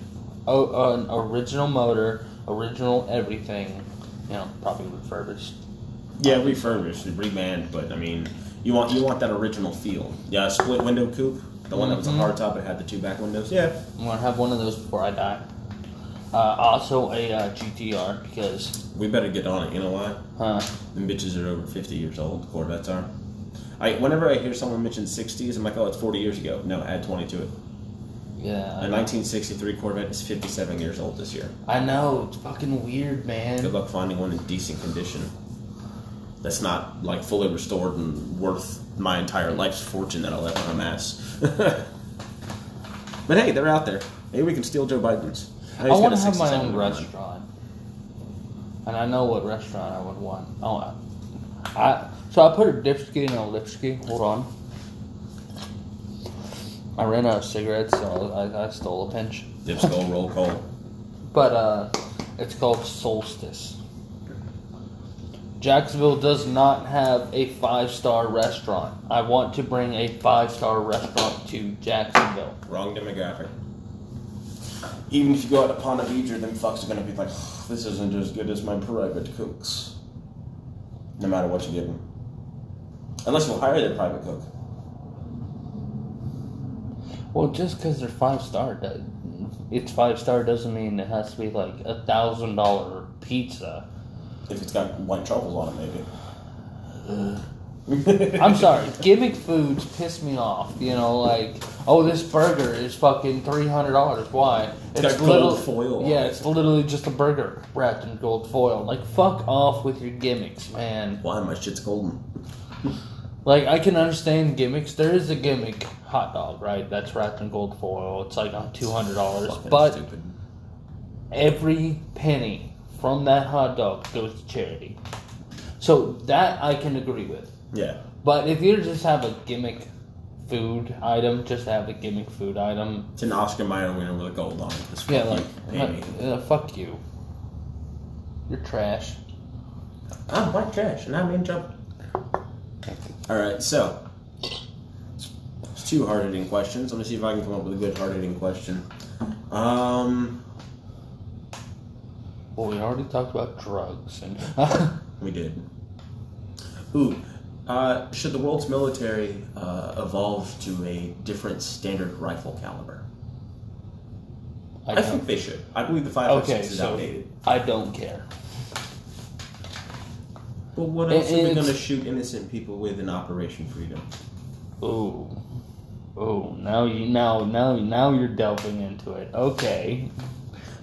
Oh, an original motor, original everything. You know, probably refurbished. Yeah, refurbished, remanned, but I mean, you want you want that original feel. Yeah, split window coupe, the one that was a Mhm. hard top, it had the two back windows. Yeah, I'm gonna have one of those before I die. Uh, also a uh, GTR because, we better get on it. You know why? huh? Them bitches are over 50 years old. Corvettes are. I whenever I hear someone mention 60s, I'm like, oh, it's 40 years ago. No, add 20 to it. Yeah, A 1963 Corvette is 57 years old this year. I know it's fucking weird, man. Good luck finding one in decent condition. That's not like fully restored and worth my entire life's fortune that I'll ever amass. [laughs] but hey, they're out there. Maybe we can steal Joe Biden's. I want to have my own restaurant, and I know what restaurant I would want. Oh, I, I so I put a dipski and a lipski. Hold on. I ran out of cigarettes, so I, I stole a pinch. Dip skull roll call. [laughs] But uh, it's called Solstice. Jacksonville does not have a five star restaurant. I want to bring a five star restaurant to Jacksonville. Wrong demographic. Even if you go out to Ponte Vedra, them fucks are gonna be like, this isn't as good as my private cooks. No matter what you give them. Unless you'll hire their private cook. Well, just because they're five star, it's five star doesn't mean it has to be like a thousand dollar pizza. If it's got white truffles on it, maybe. Uh, I'm sorry, gimmick foods piss me off. You know, like oh, this burger is fucking three hundred dollars. Why? It's got gold little- foil Yeah, it's literally just a burger wrapped in gold foil. Like fuck off with your gimmicks, man. Why my shit's golden? Like I can understand gimmicks. There is a gimmick hot dog, right? That's wrapped in gold foil. It's like two hundred dollars, but stupid. every penny from that hot dog goes to charity. So that I can agree with. Yeah. But if you just have a gimmick food item, just have a gimmick food item. It's an Oscar Mayer winner with a gold on it. It's Yeah, like, me. uh, fuck you. You're trash. I'm white trash and I'm in trouble. Alright, so. It's two hard hitting questions. Let me see if I can come up with a good hard hitting question. Um, Well, we already talked about drugs and. [laughs] we did. Ooh, uh, should the world's military uh, evolve to a different standard rifle caliber? I I, think they should. I believe the 5.56 Okay, is so outdated. I don't care. But what else are we going to shoot innocent people with in Operation Freedom? Oh, ooh. Now you now now now you're delving into it. Okay.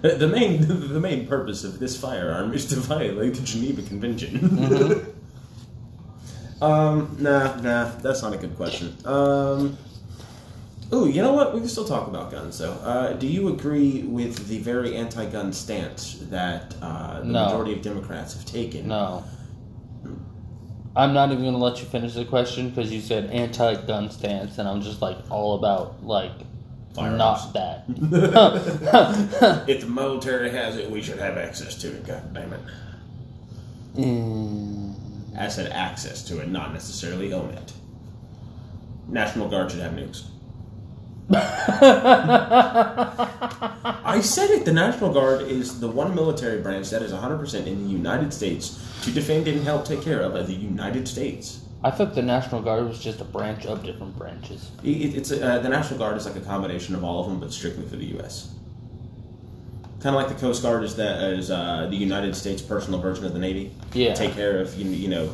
The the main [laughs] the main purpose of this firearm is to [laughs] violate the Geneva Convention. Mhm. [laughs] um, nah, nah, that's not a good question. Um, ooh, you know what? We can still talk about guns, though. Uh, do you agree with the very anti-gun stance that uh, the No. majority of Democrats have taken? No. I'm not even gonna let you finish the question because you said anti-gun stance, and I'm just like all about like Firearms. not that. [laughs] [laughs] If the military has it, we should have access to it. God damn it! Mm, I said access to it, not necessarily own it. National Guard should have nukes. I said it. The National Guard is the one military branch that is 100% in the United States to defend and help take care of the United States. I thought the National Guard was just a branch of different branches. It, it's uh, the National Guard is like a combination of all of them, but strictly for the U.S. Kind of like the Coast Guard is that is uh, the United States personal version of the Navy. Yeah. Take care of you, you know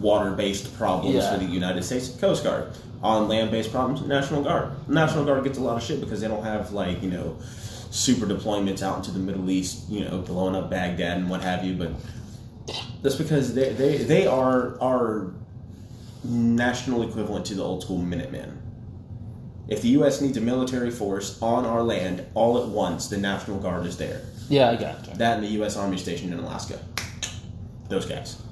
water-based problems Yeah. for the United States Coast Guard. On land-based problems, National Guard. National Guard gets a lot of shit because they don't have like you know super deployments out into the Middle East, you know, blowing up Baghdad and what have you. But that's because they they, they are are national equivalent to the old school Minutemen. If the U.S. needs a military force on our land all at once, the National Guard is there. Yeah, I got you. That and the U.S. Army stationed in Alaska. Those guys.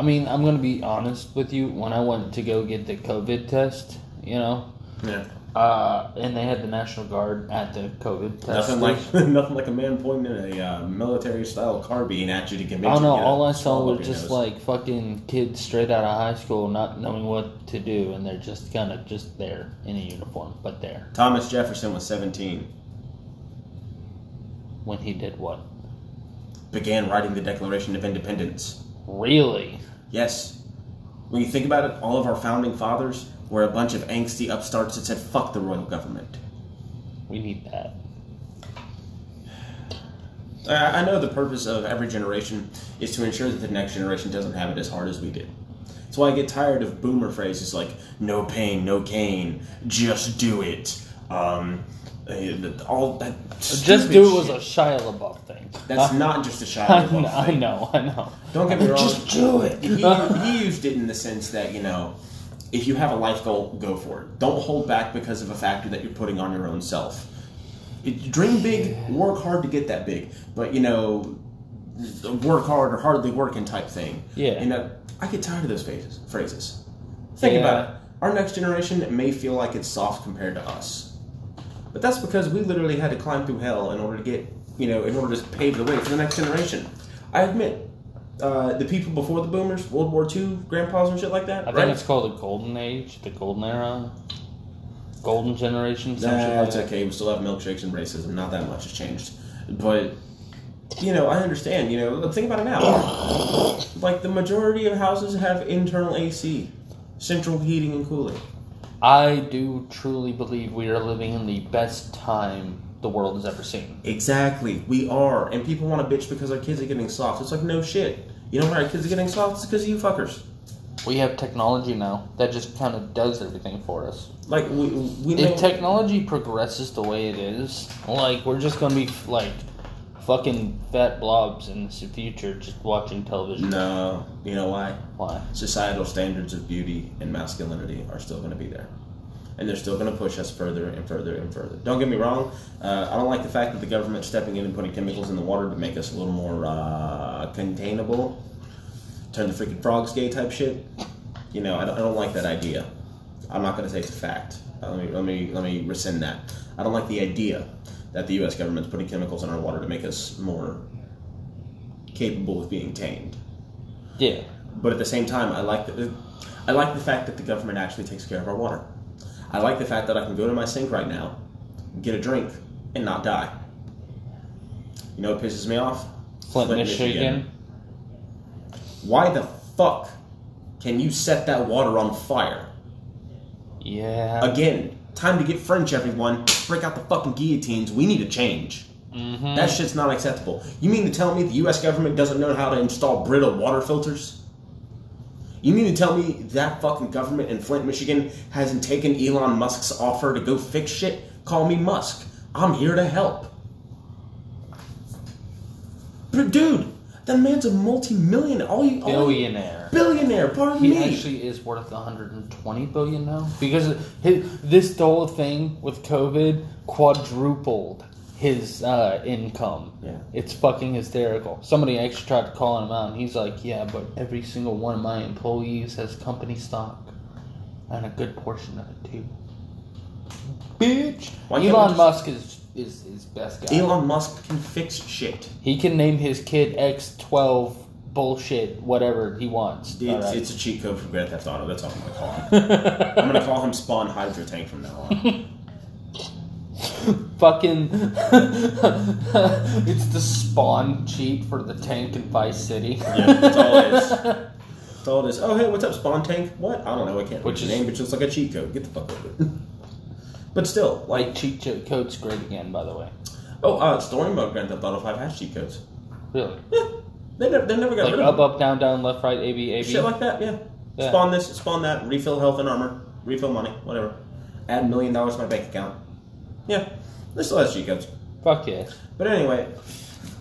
I mean, I'm gonna be honest with you. When I went to go get the COVID test, you know, Yeah. uh, and they had the National Guard at the COVID test. Nothing like [laughs] nothing like a man pointing a uh, military style carbine at you to convince I don't you know. to get a All I saw was just nose. like fucking kids straight out of high school, not knowing what to do, and they're just kind of just there in a uniform, but there Thomas Jefferson was 17, when he did what? began writing the Declaration of Independence. Really? Yes. When you think about it, all of our founding fathers were a bunch of angsty upstarts that said, fuck the royal government. We need that. I know the purpose of every generation is to ensure that the next generation doesn't have it as hard as we did. That's why I get tired of boomer phrases like "no pain, no gain," "just do it," um, all that. Just do it was a Shia LaBeouf thing. That's not just a. [laughs] I know, I know, I know. Don't get me wrong. Just do it. he, he used it in the sense that you know, if you have a life goal, go for it. Don't hold back because of a factor that you're putting on your own self. It, dream big, work hard to get that big, but you know, work hard or hardly working type thing. Yeah. You know, I get tired of those phrases. Phrases. Think Yeah. about it. Our next generation may feel like it's soft compared to us, but that's because we literally had to climb through hell in order to get, you know, in order to pave the way for the next generation. I admit, uh, the people before the boomers, World War II, grandpas and shit like that, I think it's called the golden age, the golden era, golden generation. Some Nah, like it's that. okay. We still have milkshakes and racism. Not that much has changed, but you know, I understand. You know, think about it now. like the majority of houses have internal AC, central heating and cooling. I do truly believe we are living in the best time the world has ever seen. Exactly, we are, and people want to bitch because our kids are getting soft. It's like no shit. You know why our kids are getting soft? It's because of you fuckers. We have technology now that just kind of does everything for us. Like we we know. If technology progresses the way it is, like we're just gonna be like fucking fat blobs in the future just watching television. no, you know why? Why? societal standards of beauty and masculinity are still going to be there. And they're still going to push us further and further and further. Don't get me wrong. Uh, I don't like the fact that the government's stepping in and putting chemicals in the water to make us a little more uh, containable. Turn the freaking frogs gay type shit. You know, I don't, I don't like that idea. I'm not going to say it's a fact. Uh, let me let me let me rescind that. I don't like the idea that the U.S. government's putting chemicals in our water to make us more capable of being tamed. Yeah. But at the same time, I like the I like the fact that the government actually takes care of our water. I like the fact that I can go to my sink right now, get a drink, and not die. You know what pisses me off? Flint, Michigan. Why the fuck can you set that water on fire? Yeah. Again, time to get French, everyone. Break out the fucking guillotines. We need a change. Mm-hmm. That shit's not acceptable. You mean to tell me the U.S. government doesn't know how to install Brita water filters? You mean to tell me that fucking government in Flint, Michigan hasn't taken Elon Musk's offer to go fix shit? Call me Musk. I'm here to help. But dude, that man's a multi-million, all you, all Billionaire. billionaire. Pardon He me. He actually is worth 120 billion now because his, this whole thing with COVID quadrupled his uh, income. Yeah. It's fucking hysterical. Somebody actually tried to call him out, and he's like, "Yeah, but every single one of my employees has company stock, and a good portion of it too." Bitch. Why Elon Musk is is is best guy. Elon Musk can fix shit. He can name his kid X12 bullshit whatever he wants. It's, Alright. it's a cheat code for Grand Theft Auto. That's all I'm gonna call him. [laughs] I'm gonna call him Spawn Hydra Tank from now on. [laughs] Fucking. [laughs] it's the spawn cheat for the tank in Vice City. Yeah, that's all it is. That's all it is. Oh, hey, what's up, Spawn Tank? What? I don't know. I can't. Which is- name? It's just like a cheat code. Get the fuck over it. But still, like, cheat code's great again, by the way. oh, uh, story mode Grand Theft Auto 5 has cheat codes. Really? Yeah, they never, they never got Like rid of up, them. up, down, down, left, right, A, B, A, B. Shit like that, yeah. Yeah. Spawn this, spawn that, refill health and armor, refill money, whatever. Add a million dollars to my bank account. Yeah, this still has cheat codes. Fuck yeah. But anyway,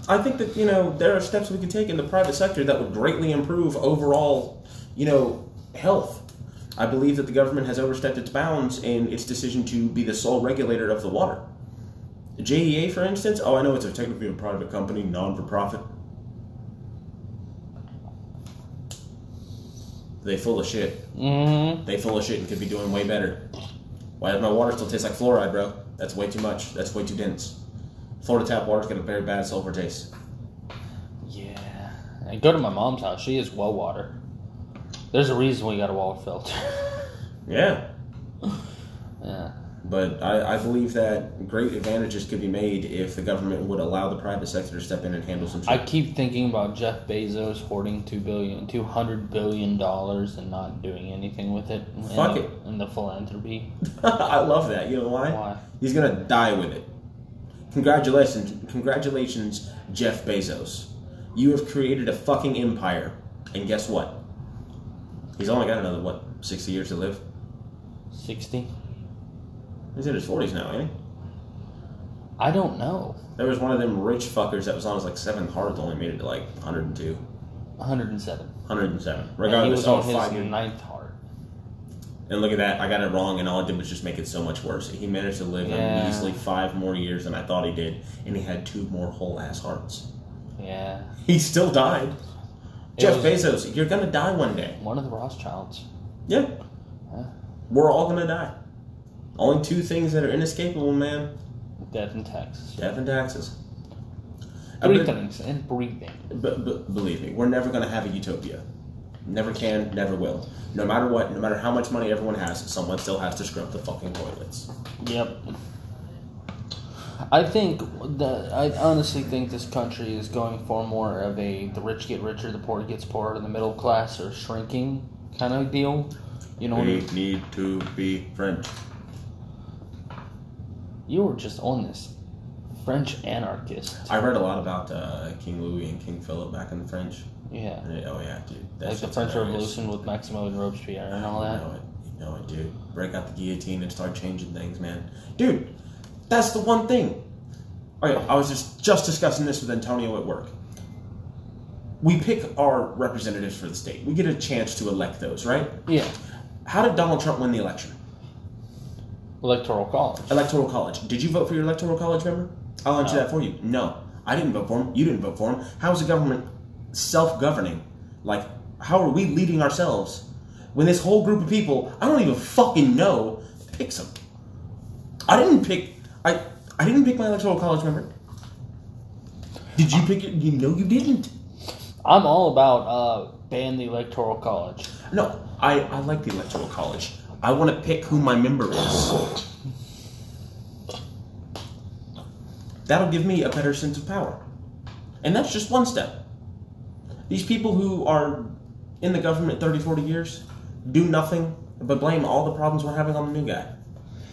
I think that you know there are steps we can take in the private sector that would greatly improve overall, you know, health. I believe that the government has overstepped its bounds in its decision to be the sole regulator of the water. JEA, for instance, oh, I know it's a technically a private company, non for profit. They full of shit. Mm-hmm. They full of shit and could be doing way better. Why does my water still taste like fluoride, bro? That's way too much. That's way too dense. Florida tap water's got a very bad sulfur taste. Yeah. And go to my mom's house. She has well water. There's a reason we got a water filter. [laughs] Yeah. yeah. But I, I believe that great advantages could be made if the government would allow the private sector to step in and handle some shit. I keep thinking about Jeff Bezos hoarding two billion, two hundred billion dollars and not doing anything with it. Fuck and, it. And the philanthropy. [laughs] I love that. You know why? Why? He's gonna die with it. Congratulations, congratulations, Jeff Bezos. You have created a fucking empire, and guess what? He's only got another what, sixty years to live. Sixty? He's in his forties now, ain't he? I don't know. There was one of them rich fuckers that was on his like seventh heart, only made it to like 102, 107. 107. And he Regardless, was on his five ninth. heart. And look at that, I got it wrong, and all I did was just make it so much worse. He managed to live Yeah. a measly five more years than I thought he did, and he had two more whole ass hearts. Yeah. He still died. Jeff Bezos, you're gonna die one day. One of the Rothschilds. Yeah. Yeah. We're all gonna die. Only two things that are inescapable, man Death and taxes. death and taxes. Three. And breathing. Believe me, we're never going to have a utopia. Never can, never will. No matter what, no matter how much money everyone has, someone still has to scrub the fucking toilets. Yep. I think that I honestly think this country is going for more of a the rich get richer, the poor gets poorer, and the middle class are shrinking kind of deal. You know, what We need to be French. you were just on this French anarchist. I read a lot about uh, King Louis and King Philip back in the French. Yeah, oh yeah, dude. that like the French hilarious. Revolution with Maximilien Robespierre and all You that. know it. You know it, dude. Break out the guillotine and start changing things, man. Dude, that's the one thing. Okay, I was just just discussing this with Antonio at work. We pick our representatives for the state. We get a chance to elect those, right? Yeah, How did Donald Trump win the election? electoral college. Electoral college. Did you vote for your electoral college member? I'll answer No. that for you. No, I didn't vote for him. You didn't vote for him. How is the government self-governing? Like, how are we leading ourselves when this whole group of people I don't even fucking know picks them? I didn't pick. I I didn't pick my electoral college member. Did you pick it? You know you didn't. I'm all about uh, ban the electoral college. No, I, I like the electoral college. I want to pick who my member is. That'll give me a better sense of power. And that's just one step. These people who are in the government 30, 40 years do nothing but blame all the problems we're having on the new guy.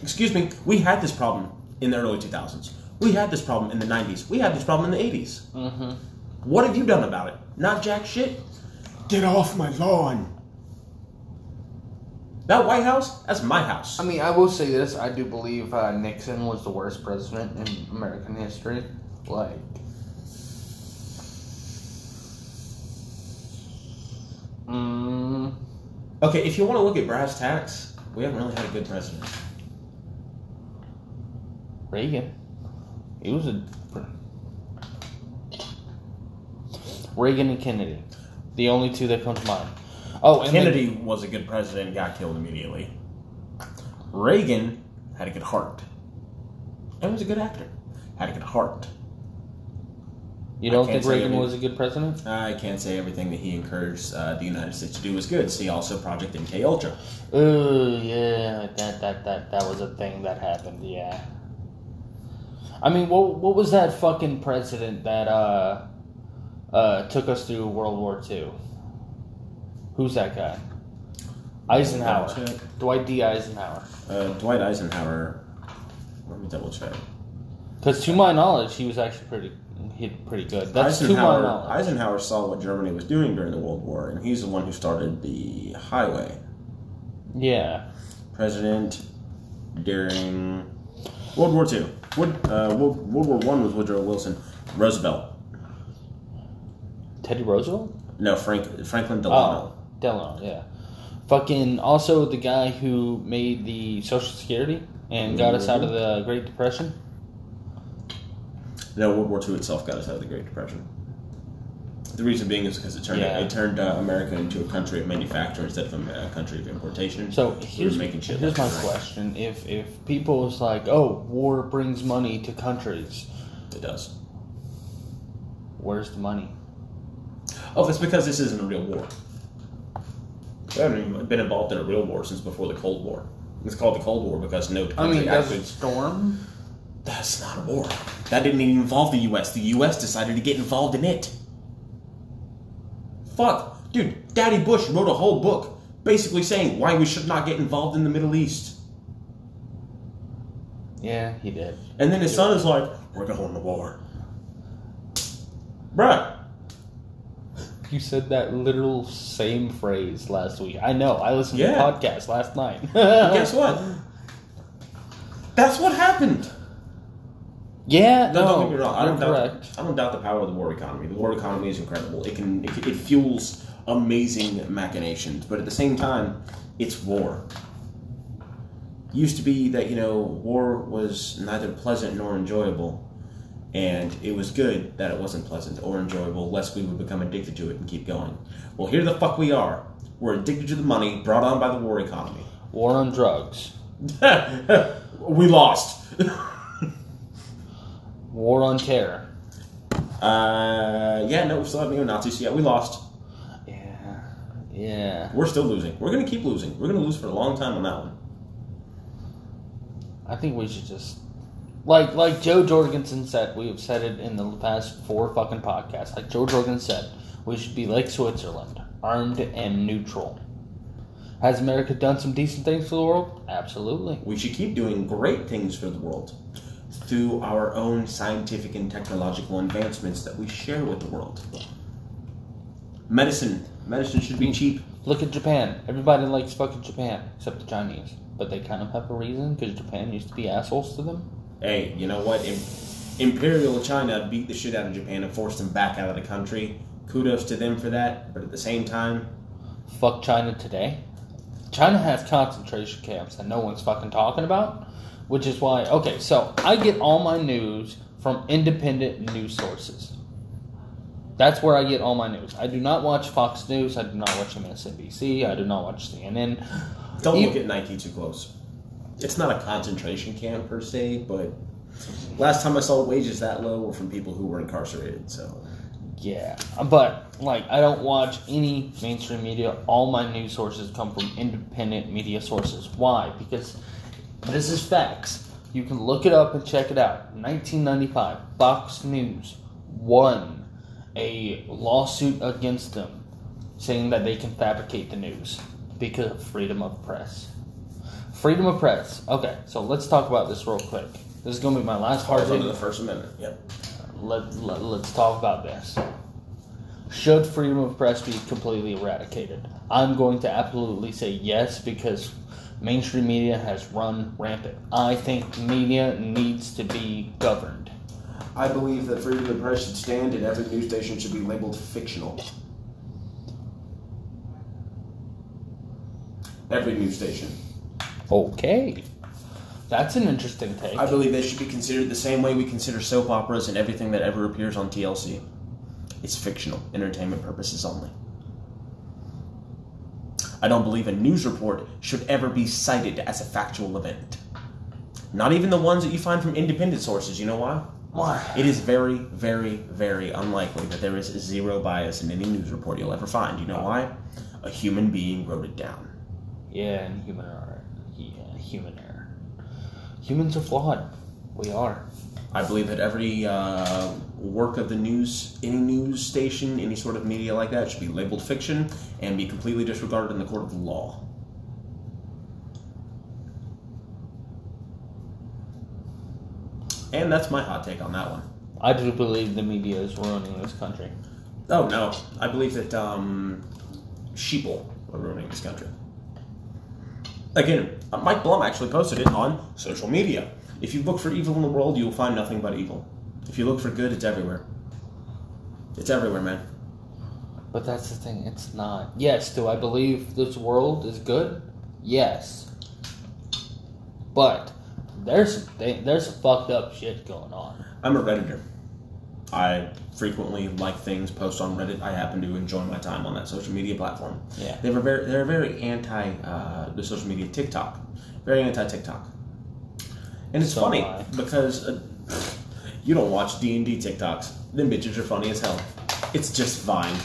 Excuse me, we had this problem in the early 2000s. We had this problem in the 90s. We had this problem in the 80s. Mm-hmm. What have you done about it? Not jack shit. Get off my lawn. That White House, that's my house. I mean, I will say this: I do believe uh, Nixon was the worst president in American history. Like, mm, Okay, if you want to look at brass tacks, we haven't really had a good president. Reagan. He was a Reagan and Kennedy, the only two that come to mind. Oh, and Kennedy was a good president and got killed immediately. Reagan had a good heart. And was a good actor. Had a good heart. you don't think Reagan every- was a good president? I can't say everything that he encouraged uh, the United States to do was good. See also Project MK Ultra. Oh yeah, that that that that was a thing that happened. Yeah. I mean, what what was that fucking president that uh uh took us through World War II? Who's that guy? Eisenhower. Dwight D. Eisenhower. Uh, Dwight Eisenhower. Let me double check. Because to my knowledge, he was actually pretty he pretty good. That's to my knowledge. Eisenhower saw what Germany was doing during the World War, and he's the one who started the highway. yeah. President during World War Two. Wood, uh, World, World War One was Woodrow Wilson. Roosevelt. Teddy Roosevelt? No, Frank Franklin Delano. Oh, Delano, yeah. Fucking also the guy who made the Social Security and got us out of the Great Depression. No, World War Two itself got us out of the Great Depression. The reason being is because it turned Yeah. it turned uh, America into a country of manufacture instead of a country of importation. So We here's, making shit here's my right. question: If if people is like, oh, war brings money to countries, It does. where's the money? Oh, it's because this isn't a real war. We haven't even been involved in a real war since before the Cold War. It's called the Cold War because no I country mean. Desert Storm. That's not a war. That didn't even involve the U.S. The U.S. decided to get involved in it. Fuck, dude. Daddy Bush wrote a whole book basically saying why we should not get involved in the Middle East. Yeah, he did. And then his son is like, "We're going to war." Bruh, You said that literal same phrase last week. I know. I listened Yeah. to the podcast last night. guess what? [laughs] That's what happened. Yeah, No, no, don't get me wrong. I don't, doubt. I don't doubt the power of the war economy. The war economy is incredible. It can it, it fuels amazing machinations, but at the same time, it's war. Used to be that you know war was neither pleasant nor enjoyable, and it was good that it wasn't pleasant or enjoyable, lest we would become addicted to it and keep going. Well, here the fuck we are. We're addicted to the money brought on by the war economy. War on drugs. [laughs] we lost. [laughs] War on terror. Uh, yeah, no, we still have neo Nazis. Yeah, we lost. Yeah, yeah. We're still losing. We're gonna keep losing. We're gonna lose for a long time on that one. I think we should just like like Jo Jorgensen said. We have said it in the past four fucking podcasts. Like Jo Jorgensen said, we should be like Switzerland, armed and neutral. Has America done some decent things for the world? Absolutely. We should keep doing great things for the world through our own scientific and technological advancements that we share with the world. Medicine. Medicine should be cheap. Look at Japan. Everybody likes fucking Japan, except the Chinese. But they kind of have a reason because Japan used to be assholes to them. Hey, you know what? Im- Imperial China beat the shit out of Japan and forced them back out of the country. Kudos to them for that. But at the same time, Fuck China today. China has concentration camps that no one's fucking talking about, which is why. Okay, so I get all my news from independent news sources. That's where I get all my news. I do not watch Fox News. I do not watch MSNBC. I do not watch CNN. Don't look at Nike too close. It's not a concentration camp per se, but last time I saw wages that low were from people who were incarcerated. So Yeah, but like I don't watch any mainstream media. All my news sources come from independent media sources. Why? Because this is facts. You can look it up and check it out. 1995, Fox News won a lawsuit against them, saying that they can fabricate the news because of freedom of press. Freedom of press. Okay, so let's talk about this real quick. This is gonna be my last falls under the First Amendment. Yep. let, let, let's talk about this. Should freedom of press be completely eradicated? I'm going to absolutely say yes because mainstream media has run rampant. I think media needs to be governed. I believe that freedom of the press should stand, and every news station should be labeled fictional. Every news station. Okay. That's an interesting take. I believe they should be considered the same way we consider soap operas and everything that ever appears on TLC. It's fictional, entertainment purposes only. I don't believe a news report should ever be cited as a factual event. Not even the ones that you find from independent sources. You know why? Why? It is very, very, very unlikely that there is zero bias in any news report you'll ever find. You know why? A human being wrote it down. Yeah, and human error. Yeah, human error. Humans are flawed. We are. I believe that every uh, work of the news, any news station, any sort of media like that, should be labeled fiction and be completely disregarded in the court of law. And that's my hot take on that one. I do believe the media is ruining this country. Oh no, I believe that um, sheeple are ruining this country. Again, uh, Mike Blum actually posted it on social media. If you look for evil in the world, you will find nothing but evil. If you look for good, it's everywhere. It's everywhere, man. But that's the thing, it's not. Yes, do I believe this world is good? Yes. But there's th- there's fucked up shit going on. I'm a redditor. I frequently like things, post on Reddit. I happen to enjoy my time on that social media platform. Yeah. They were very, they're very anti uh, the social media TikTok, very anti TikTok, and it's So funny I. because uh, you don't watch D and D TikToks. Them bitches are funny as hell. It's just Vine.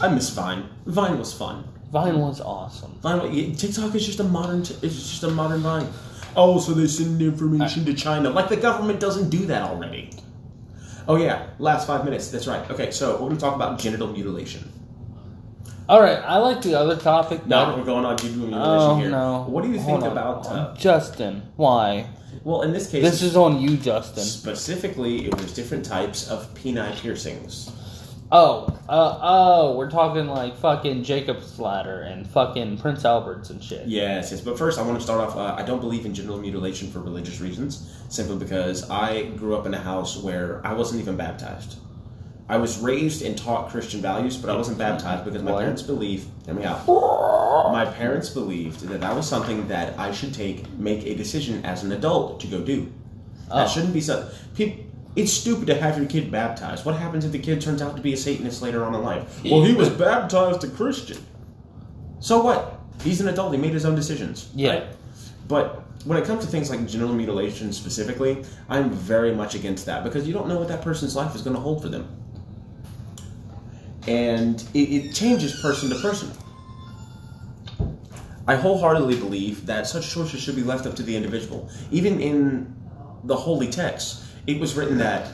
I miss Vine. Vine was fun. Vine was awesome. Vine, TikTok is just a modern. It's just a modern Vine. Oh, so they send information to China. Like the government doesn't do that already. Oh yeah, last five minutes. That's right. Okay, so we're going to talk about genital mutilation. All right, I like the other topic. No, we're going on genital mutilation Oh here. no! What do you Hold think on. about? Uh, Justin? Why? well, in this case, This is on you, Justin. specifically it was different types of penile piercings. Oh, uh, oh, we're talking like fucking Jacob's ladder and fucking Prince Albert's and shit. Yes, yes. But first, I want to start off. Uh, I don't believe in genital mutilation for religious reasons, simply because I grew up in a house where I wasn't even baptized. I was raised and taught Christian values, but I wasn't baptized because my parents believed. Hear me out. My parents believed that that was something that I should take, make a decision as an adult to go do. That Oh. shouldn't be so. People, it's stupid to have your kid baptized. What happens if the kid turns out to be a Satanist later on in life? Well, he was baptized a Christian. So what? He's an adult. He made his own decisions. Yeah. right? But when it comes to things like genital mutilation specifically, I'm very much against that because you don't know what that person's life is going to hold for them. And it, it changes person to person. I wholeheartedly believe that such choices should be left up to the individual. Even in the holy text, it was written that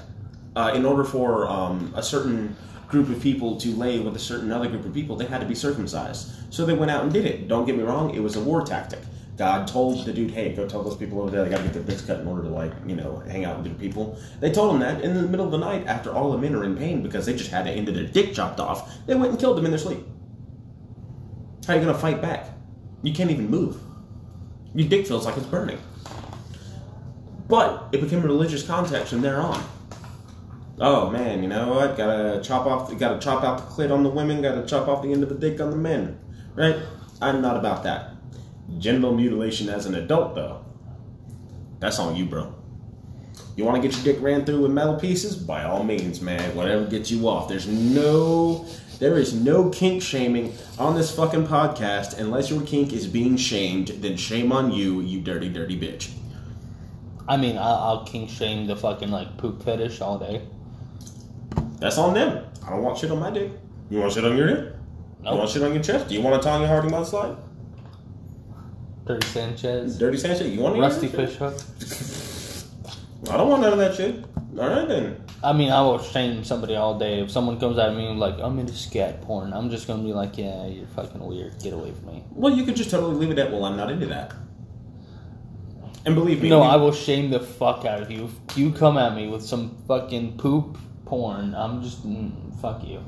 uh, in order for um, a certain group of people to lay with a certain other group of people, they had to be circumcised. So they went out and did it. Don't get me wrong, it was a war tactic. God told the dude, hey, go tell those people over there they gotta get their dicks cut in order to, like, you know, hang out with the people. They told him that in the middle of the night after all the men are in pain because they just had the end of their dick chopped off. They went and killed them in their sleep. How are you gonna fight back? You can't even move. Your dick feels like it's burning. But it became a religious context from there on. Oh man, you know what? Gotta chop off. Gotta chop out the clit on the women. Gotta chop off the end of the dick on the men. Right? I'm not about that. Genital mutilation as an adult, though. That's on you, bro. You want to get your dick ran through with metal pieces? By all means, man. Whatever gets you off. There's no, there is no kink shaming on this fucking podcast unless your kink is being shamed. Then shame on you, you dirty, dirty bitch. I mean, I'll, I'll king shame the fucking like poop fetish all day. That's on them. I don't want shit on my dick. You want shit on your dick? You want shit on your chest? Do you want a Tonya Harding mudslide? Dirty Sanchez, Dirty Sanchez? You want Rusty of that Fish [laughs] I don't want none of that shit. All right then. I mean, I will shame somebody all day. If someone comes at me like, I'm into scat porn, I'm just gonna be like, yeah, you're fucking weird. Get away from me. Well, you could just totally leave it at, well, I'm not into that. And believe me, No, we- I will shame the fuck out of you. If you come at me with some fucking poop porn, I'm just, mm, fuck you.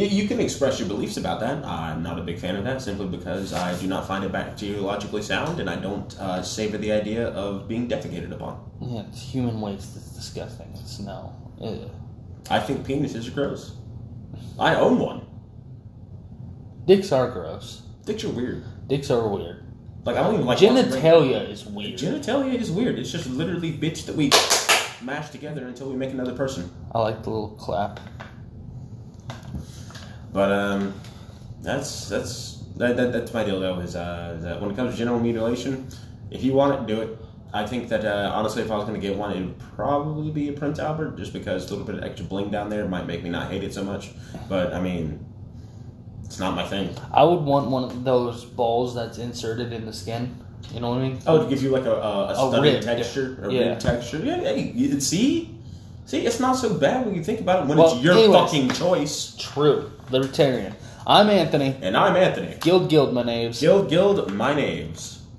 You, you can express your beliefs about that. I'm not a big fan of that simply because I do not find it bacteriologically sound and I don't uh, savor the idea of being defecated upon. Yeah, it's human waste. It's disgusting. It's no. Ugh. I think penises are gross. I own one. Dicks are gross. Dicks are weird. Dicks are weird. Like, I don't even like Genitalia is weird. Genitalia is weird. It's just literally bitch that we mash together until we make another person. I like the little clap. But um, that's that's that, that that's my deal though. Is uh, that when it comes to general mutilation, if you want it, do it. I think that uh, honestly, if I was going to get one, it would probably be a Prince Albert, just because a little bit of extra bling down there might make me not hate it so much. But I mean, It's not my thing. I would want one of those balls that's inserted in the skin. You know what I mean? Oh, to give you like a, a, a rib, texture, yeah. a Yeah. texture. Yeah, hey, see, see, it's not so bad when you think about it. When Well, it's your anyways. fucking choice. True. Libertarian. I'm Anthony. And I'm Anthony. Guild Guild, my names. Guild, guild, my names.